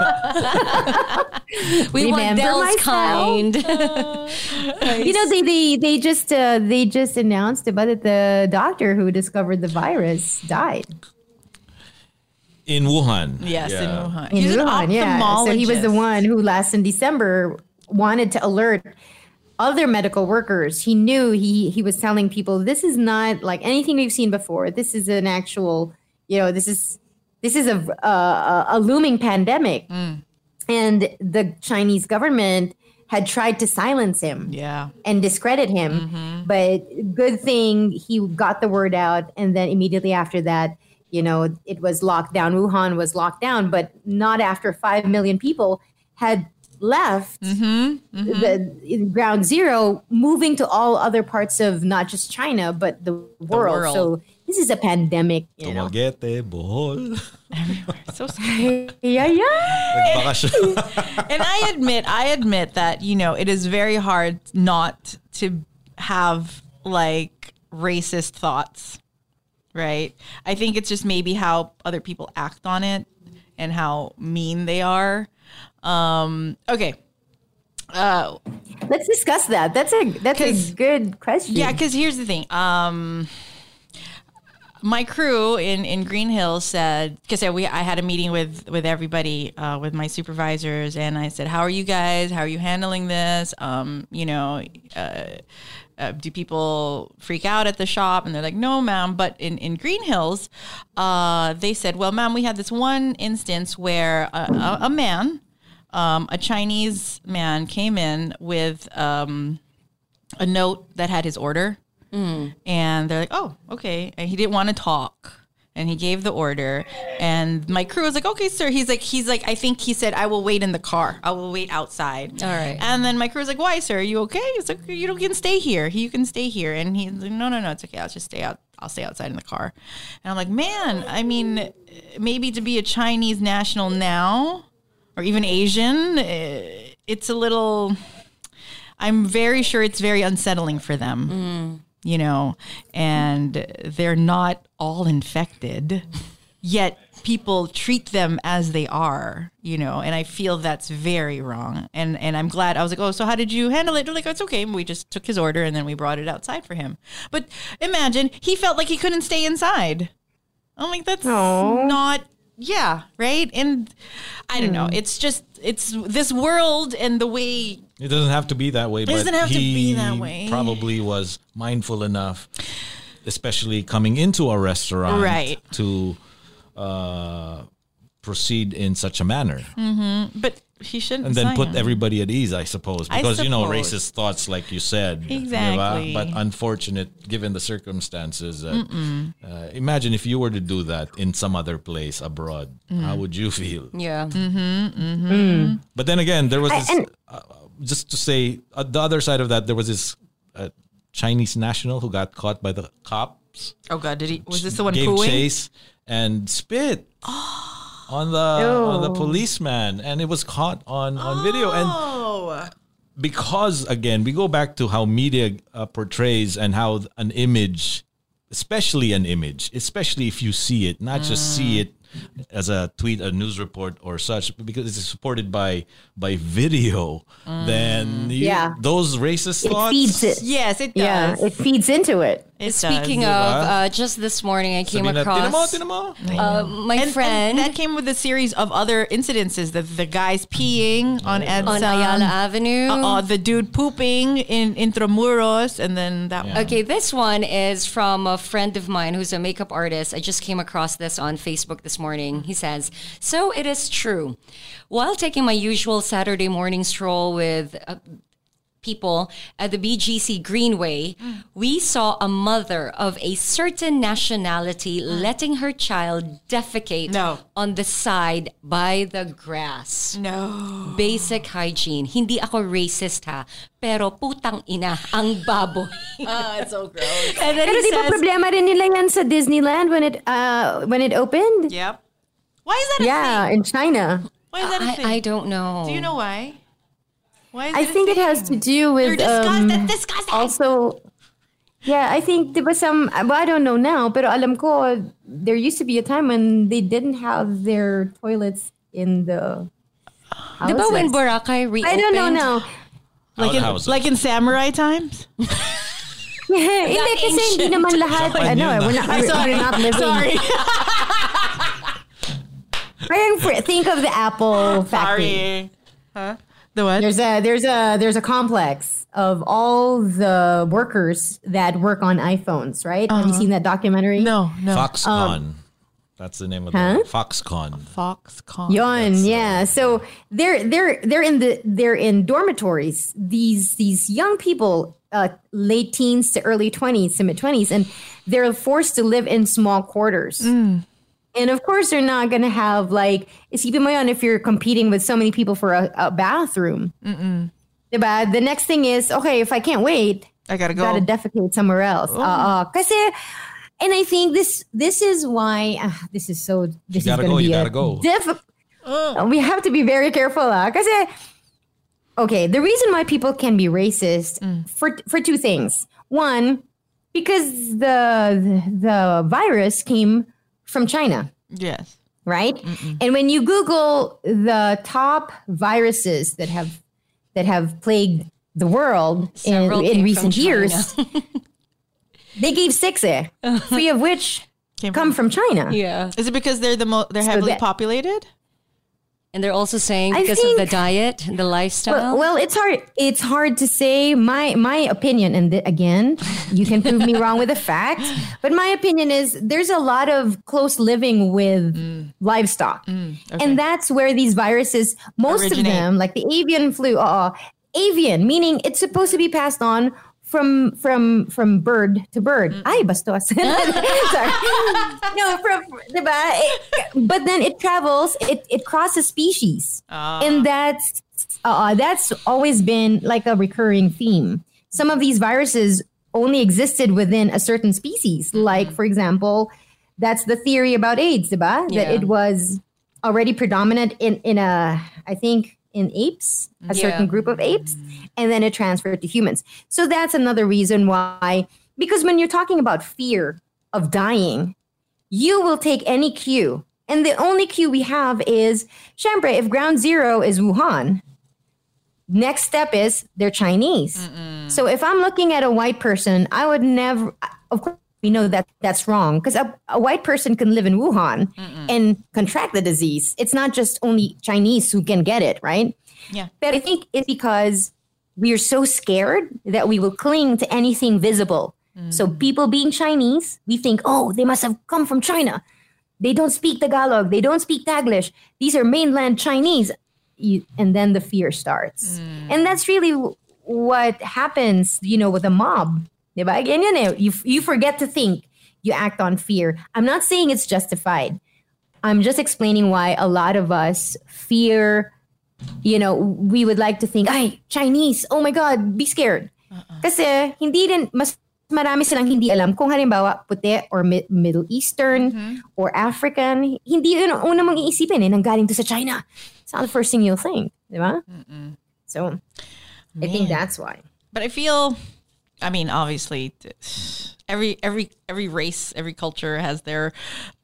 we want Remember Dell's myself? kind You know, they they they just uh, they just announced about it. The doctor who discovered the virus died. in Wuhan. Yes, in Wuhan. in He's an Wuhan, yeah. So he was the one who last in December wanted to alert other medical workers. He knew he he was telling people this is not like anything we've seen before. This is an actual, you know, this is this is a a, a looming pandemic, Mm. and the Chinese government had tried to silence him Yeah. and discredit him. Mm-hmm. But good thing he got the word out, and then immediately after that, you know, it was locked down. Wuhan was locked down, but not after five million people had left mm-hmm. Mm-hmm. the in ground zero, moving to all other parts of not just China but the world. world. So this is a pandemic. You know? Dumaguete, Bohol. So sad. Yeah, yeah. And I admit, I admit that you know it is very hard not to have like racist thoughts, right? I think it's just maybe how other people act on it and how mean they are. Um, okay, uh, Let's discuss that. That's a that's 'Cause- a good question. yeah, because here's the thing. Um, my crew in, in Green Hills said because we I had a meeting with with everybody uh, with my supervisors and I said how are you guys? How are you handling this? Um you know uh, uh, do people freak out at the shop? And they're like no ma'am. But in in Green Hills uh, they said well ma'am we had this one instance where a, a, a man um, a Chinese man came in with um, a note that had his order and they're like, "Oh, okay." And he didn't want to talk, and he gave the order. And my crew was like, "Okay, sir." He's like, "He's like, I think he said I will wait in the car. I will wait outside." All right. And then my crew was like, "Why, sir? Are you okay?" He's like, "You don't can stay here. You can stay here." And he's like, "No, no, no. It's okay. I'll just stay out. I'll stay outside in the car." And I'm like, "Man, I mean, maybe to be a Chinese national now, or even Asian, eh, it's a little." I'm very sure it's very unsettling for them you know, and they're not all infected, yet people treat them as they are, you know, and I feel that's very wrong. And and I'm glad I was like, oh, so how did you handle it? They're like, oh, it's okay. We just took his order and then we brought it outside for him. But imagine he felt like he couldn't stay inside. I'm like, that's Aw. not. Yeah, right. And I don't know. It's just it's this world and the way It doesn't have to be that way. It doesn't have to be that way. Probably was mindful enough, especially coming into a restaurant, Right. to uh, proceed in such a manner, Mm-hmm. but he shouldn't and then put sign. everybody at ease, I suppose, I because you know racist thoughts, like you said, di ba? Exactly. But unfortunate, given the circumstances, that, uh, imagine if you were to do that in some other place abroad, Mm. how would you feel? Yeah. But then again, there was this. and- uh, just to say, uh, the other side of that, there was this uh, Chinese national who got caught by the cops, Oh God, did he? Was this the one gave pooing? chase and spit on the on the policeman, and it was caught on on video. And Oh, because again, we go back to how media uh, portrays and how an image, especially an image, especially if you see it, not just see it as a tweet, a news report, or such, because it's supported by by video. Then you, Yeah. those racist It thoughts. feeds it. yes, it Yeah, it feeds into it. It Speaking does. of, Diba? uh, just this morning I came Sabi na, across "Tinamo, tinamo." uh, my and, friend and that came with a series of other incidences. The the guys peeing on EDSA, on Ayala Avenue. Uh, the dude pooping in Intramuros, and then that one. Okay, this one is from a friend of mine who's a makeup artist. I just came across this on Facebook this morning. He says, So it is true. While taking my usual Saturday morning stroll with uh, people at the BGC Greenway, mm. we saw a mother of a certain nationality mm. letting her child defecate No. on the side by the grass. No. Basic hygiene. Hindi ako racist ha, pero putang ina ang baboy. Oh, it's so gross. And then Pero di ba says, problema rin nila yan sa Disneyland when it uh when it opened? yep. Why is that a thing? Yeah, thing? in China. Why is that a thing? I, I don't know. Do you know why? Why is I think it has to do They're with um, disgusting. also yeah i think there was some well, i don't know now but alam ko there used to be a time when they didn't have their toilets in the Di ba when. Boracay reopened? i don't know now like in, like in samurai times. hindi kasi hindi naman lahat Japan ano yun, eh, we're not, we're, we're not living Sorry. Parang think of the Apple factory. Sorry. Huh? The what? There's a there's a there's a complex of all the workers that work on iPhones, right? Have you uh-huh. seen that documentary? no, no. Foxconn. Um, That's the name of Huh? the Foxconn. Foxconn. Yon, uh, yeah. So they're they're they're in the they're in dormitories. These these young people, uh, late teens to early twenties to mid twenties, and they're forced to live in small quarters. Mm. And of course, they're not going to have like isipin mo yun if you're competing with so many people for a, a bathroom. Diba? The next thing is okay. If I can't wait, I gotta go. gotta defecate somewhere else. Uh, uh, kasi, and I think this this is why uh, this is so. This gotta is go, gonna you be gotta a go. diff- We have to be very careful, ah. Kasi, okay, the reason why people can be racist for for two things. One, because the the virus came from China yes. right? And when you Google the top viruses that have that have plagued the world in, Several in came recent years, they gave six, eh, three of which Came come from China. yeah. Is it because they're the most they're So heavily that- populated? And they're also saying because of the think- diet, the lifestyle. Well, well, it's hard. It's hard to say. My my opinion, and th- again, you can prove me wrong with a fact. But my opinion is there's a lot of close living with mm. livestock, mm, and that's where these viruses, most Originate. of them, like the avian flu, uh, uh, avian, meaning it's supposed to be passed on from from from bird to bird. Ay, bastos. Sorry. no, from diba? It- but then it travels. It it crosses species, and that's uh, that's always been like a recurring theme. Some of these viruses only existed within a certain species. Like, for example, that's the theory about AIDS, diba? That it was already predominant in in a, I think, in apes, a Yeah. certain group of apes, and then it transferred to humans. So that's another reason why, because when you're talking about fear of dying, you will take any cue. And the only cue we have is, syempre, if ground zero is Wuhan, next step is they're Chinese. So if I'm looking at a white person, I would never, of course, we know that that's wrong because a, a white person can live in Wuhan and contract the disease. It's not just only Chinese who can get it, right? Yeah. But I think it's because we are so scared that we will cling to anything visible. Mm. So people being Chinese, we think, oh, they must have come from China. They don't speak Tagalog. They don't speak Taglish. These are mainland Chinese. You, and then the fear starts. Mm. And that's really what happens, you know, with a mob. Diba? Ganyan eh. You, you forget to think. You act on fear. I'm not saying it's justified. I'm just explaining why a lot of us fear, you know, we would like to think, ay, Chinese, oh my God, be scared. Kasi hindi din, mas marami silang hindi alam kung halimbawa puti or mi- Middle Eastern or African, hindi yun ang una mong iisipin eh, nanggaling to sa China. It's not the first thing you'll think, di ba? So, I think that's why. But I feel, I mean, obviously, every every every race, every culture has their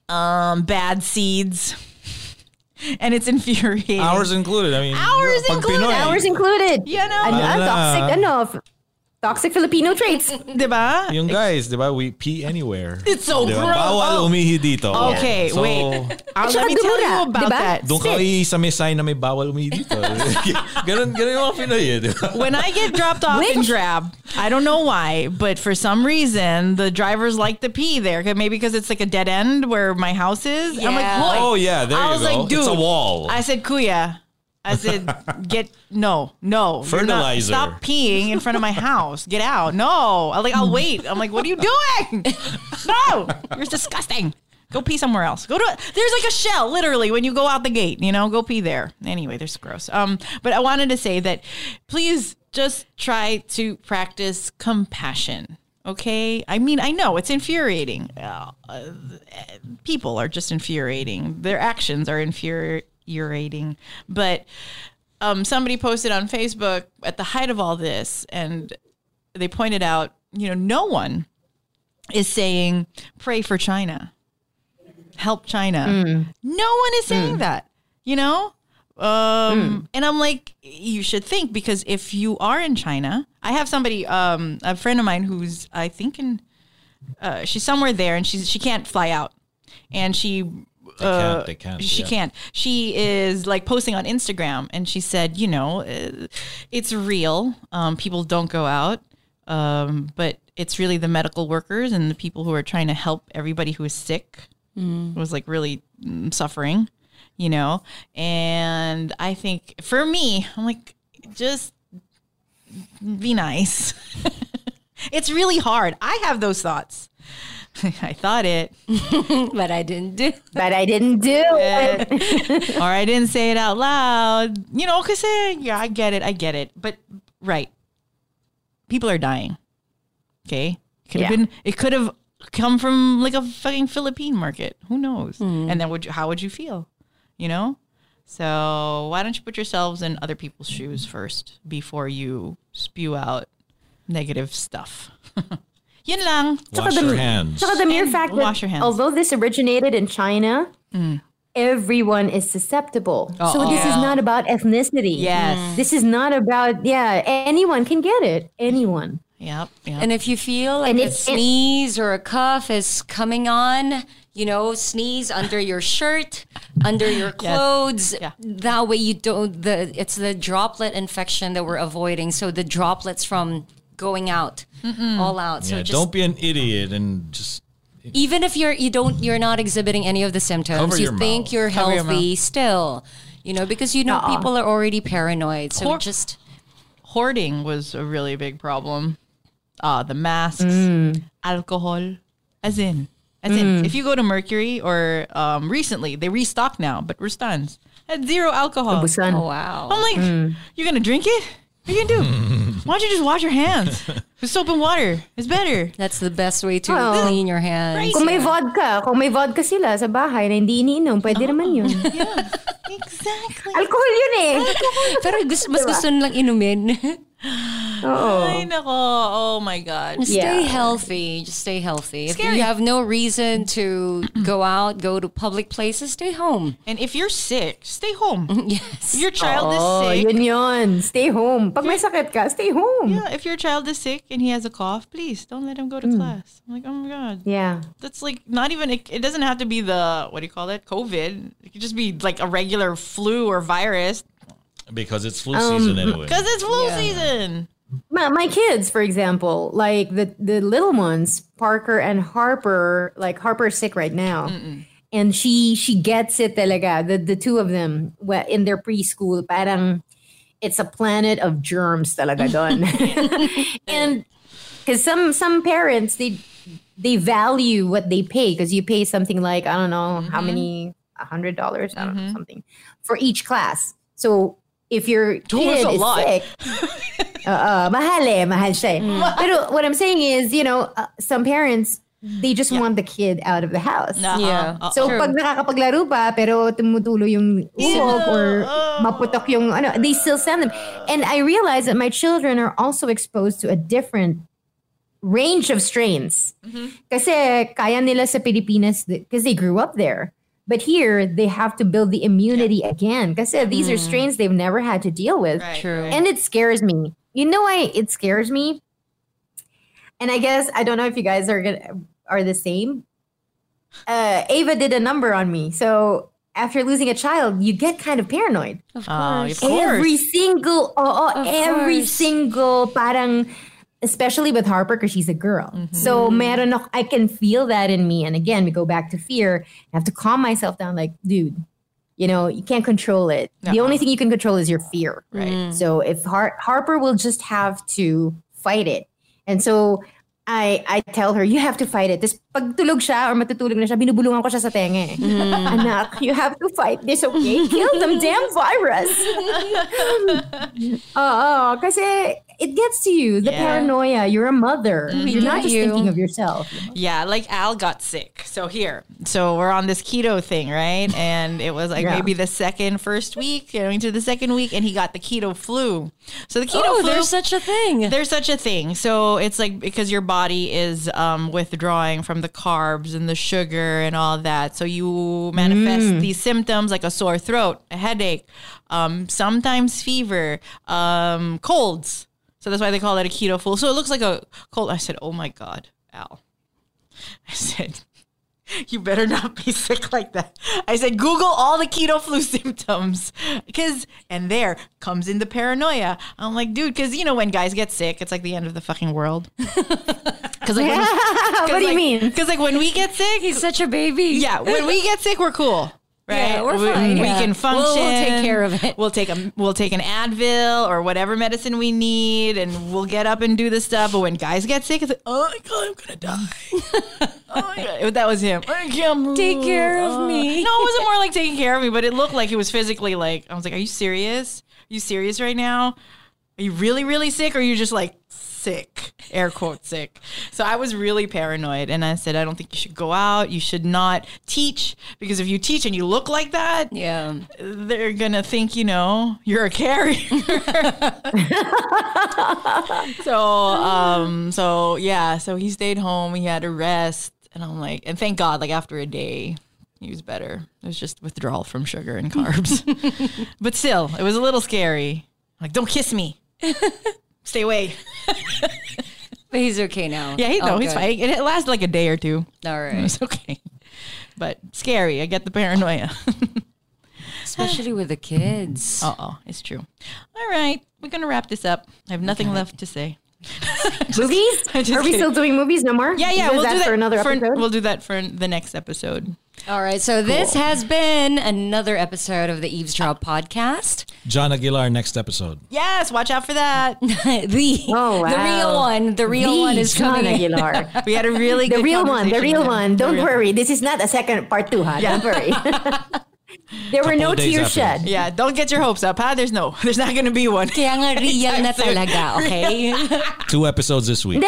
um, bad seeds, and it's infuriating. Ours included. I mean, Ours included. Pinoy, Ours included. You know? ano, Ala. toxic, ano, f- toxic Filipino traits. diba? Yung guys, di ba? We pee anywhere. It's so Di ba? gross. Bawal umihi dito. Okay, So, wait. Tsaka let me tell dumura, you about diba? that. Doon ka Spit. sa may sign na may bawal umihi dito. ganun, ganun yung mga Pinoy eh. Di ba? when I get dropped off in Which- Drab, I don't know why, but for some reason the drivers like to pee there. Maybe because it's like a dead end where my house is. I'm like, Yeah. "Hoy." Oh, yeah, there I you was go. like, dude, It's a wall. I said, Kuya. I said, get no, no. you're not- Fertilizer. stop peeing in front of my house. Get out. No. I'm like, I'll wait. I'm like, what are you doing? No, you're disgusting. Go pee somewhere else. Go to there's like a shell, literally, when you go out the gate. You know, go pee there. Anyway, there's gross. Um, but I wanted to say that please just try to practice compassion. Okay, I mean, I know it's infuriating. Uh, uh, people are just infuriating. Their actions are infuriating. But um, somebody posted on Facebook at the height of all this, and they pointed out, you know, no one is saying pray for China, help China. No one is saying that, you know? Um, and I'm like, you should think because if you are in China, I have somebody, um, a friend of mine who's, I think in, uh, she's somewhere there and she's, she can't fly out and she They can't. They can't. she yeah. can't. She is like posting on Instagram, and she said, you know, uh, it's real. Um, people don't go out, um, but it's really the medical workers and the people who are trying to help everybody who is sick, Mm. was like really mm, suffering, you know. And I think for me, I'm like, just be nice. it's really hard. I have those thoughts. I thought it. but I didn't do. But I didn't do it. or I didn't say it out loud. You know, because eh, yeah, I get it, I get it. But right, people are dying. Okay, could have Yeah. been. It could have come from like a fucking Philippine market. Who knows? And then would you, how would you feel? You know. So why don't you put yourselves in other people's shoes first before you spew out negative stuff? Yun lang. Wash your hands. So the mere And fact wash that your hands. although this originated in China, mm. everyone is susceptible. So this is not about ethnicity. Yes. Mm. This is not about yeah, anyone can get it. Anyone. Yep. Yep. And if you feel like And a it- it- sneeze or a cough is coming on, you know, sneeze under your shirt, under your clothes. Yeah. That way you don't the it's the droplet infection that we're avoiding. So the droplets from going out, all out. So yeah, just don't be an idiot and just even if you're you don't you're not exhibiting any of the symptoms, Cover you your think mouth. you're Cover your healthy still. You know, because you know Uh-uh. people are already paranoid. So Cor- just hoarding was a really big problem. Uh, the masks, alcohol, as in, as in, if you go to Mercury or um, recently they restock now, but Rustan's had zero alcohol. Busan. oh wow. I'm like, you're gonna drink it? What are you gonna do? Why don't you just wash your hands with soap and water? It's better. That's the best way to Well, clean your hands. right. Kung may vodka, kung may vodka sila sa bahay na hindi iniinom, pwede naman yun. Exactly. Alcohol yun eh. Pero gusto, mas gusto nilang inumin. Oo. Ay, nako. Oh my God. stay Yeah. healthy. Just stay healthy. If you have no reason to go out, go to public places, stay home. And if you're sick, stay home. Yes. If your child Oh, is sick, yun yun. Stay home. Pag may sakit ka, stay home. yeah, if your child is sick and he has a cough, please don't let him go to mm. class. I'm like, oh my God. Yeah. That's like not even. It, it doesn't have to be the what do you call it? COVID. It could just be like a regular flu or virus because it's flu Um, season anyway. because it's flu season. My, my kids, for example, like the, the little ones, Parker and Harper, like Harper's sick right now. And she she gets it talaga, uh, the, the two of them wa- in their preschool, parang it's a planet of germs talaga doon. and because some some parents they they value what they pay because you pay something like I don't know how mm-hmm. many a hundred dollars I don't know mm-hmm. something for each class. So if your kid a is lot. sick, uh, mahal eh, mahal siya. eh. Pero what I'm saying is, you know, uh, some parents they just want the kid out of the house. Uh-uh. Yeah. Uh-uh. So True. pag nakakapaglaro pa pero tumutulo yung usok or maputok yung ano, they still send them. And I realize that my children are also exposed to a different range of strains. Kasi kaya nila sa Pilipinas because they grew up there. But here they have to build the immunity again kasi these are strains they've never had to deal with. Right, True. And it scares me. You know why it scares me? And I guess I don't know if you guys are gonna are the same. Uh, Ava did a number on me. So after losing a child, you get kind of paranoid. Of Oh, course. of course. Every single, oh, Of every course. single parang, especially with Harper because she's a girl. Mm-hmm. So meron ako- I can feel that in me. And again, we go back to fear. I have to calm myself down. Like, dude, you know, you can't control it. The only thing you can control is your fear. Right. So if Har- Harper will just have to fight it. And so I I tell her, you have to fight it. Tapos pag tulog siya or matutulog na siya, binubulungan ko siya sa tenga eh. Anak, you have to fight this, okay? Kill them damn virus. Oo, kasi it gets to you, the Yeah. paranoia. You're a mother. You're not just you. thinking of yourself. Yeah, like Al got sick. So here, so we're on this keto thing, right? And it was like Yeah. maybe the second, first week, going to the second week, and he got the keto flu. So the keto Oh, flu. there's such a thing. There's such a thing. So it's like because your body is um, withdrawing from the carbs and the sugar and all that. So you manifest these symptoms like a sore throat, a headache, um, sometimes fever, um, colds. So that's why they call it a keto flu. So it looks like a cold. I said, "Oh my god, Al." I said, you better not be sick like that. I said, Google all the keto flu symptoms. Cause, and there comes in the paranoia. I'm like, dude, cause you know, when guys get sick, it's like the end of the fucking world. Cause like, when, what do you mean? Cause like when we get sick, He's such a baby. yeah, when we get sick, we're cool. Right, Yeah, we're we, fine, We yeah. can We'll- function. we'll take care of it. We'll take a we'll take an Advil or whatever medicine we need, and we'll get up and do the stuff. But when guys get sick, it's like, oh my god, I'm gonna die. oh my god, that was him. I can't move. Take care of Oh. me. No, it wasn't more like taking care of me, but it looked like he was physically like. I was like, are you serious? Are you serious right now? Are you really really sick, or are you just like sick? Air quote sick. So I was really paranoid, and I said, I don't think you should go out. You should not teach because if you teach and you look like that, Yeah. they're gonna think you know you're a carrier. so um so yeah, so he stayed home. He had to rest, and I'm like, and thank God, like after a day. He was better. It was just withdrawal from sugar and carbs. but still, it was a little scary. Like, don't kiss me. Stay away. But he's okay now. Yeah, he, no, Oh, he's good. fine. It, it lasted like a day or two. All right. It was okay. But scary. I get the paranoia. Especially with the kids. Uh oh, it's true. All right, we're gonna wrap this up. I have nothing left to say. Movies? Are we kidding. still doing movies? No more? Yeah, yeah, we'll that do that for another for- episode. We'll do that for the next episode. All right. So this has been another episode of the Eavesdrop podcast. John Aguilar, next episode. Yes, watch out for that. the Oh, the real one. The real The one is John coming. in. Aguilar. We had a really good the real one, the real with him. one. Don't real- worry. This is not a second part two, huh? Yeah. Don't worry. there were no tears shed. Yeah, don't get your hopes up, huh? There's no, there's not gonna be one. Kaya nga real na talaga, okay? Two episodes this week.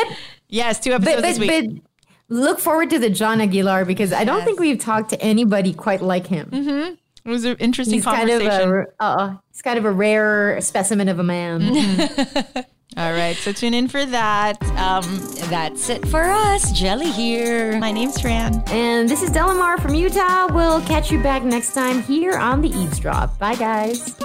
Yes, two episodes But, this week. but look forward to the John Aguilar because I don't think we've talked to anybody quite like him. it was an interesting He's kind of conversation. a uh, he's kind of a rare specimen of a man. All right, so tune in for that. Um, That's it for us. Jelly here. my name's Fran. and this is Delamar from Utah. We'll catch you back next time here on the Eavesdrop. Bye, guys.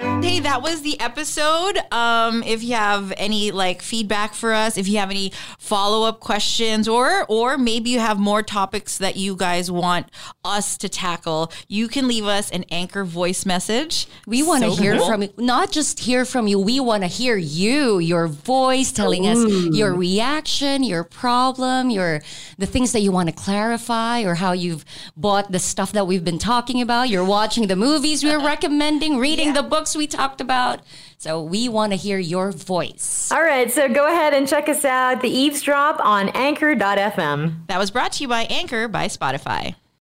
Hey, that was the episode. Um, if you have any like feedback for us, if you have any follow up questions, or or maybe you have more topics that you guys want us to tackle, you can leave us an anchor voice message. We want to So hear cool. from you. Not just hear from you. We want to hear you, your voice, telling us your reaction, your problem, your the things that you want to clarify, or how you've bought the stuff that we've been talking about. You're watching the movies we're recommending, reading the books we talked about. So we want to hear your voice. All right, so go ahead and check us out, the Eavesdrop on Anchor.fm. That was brought to you by Anchor by Spotify.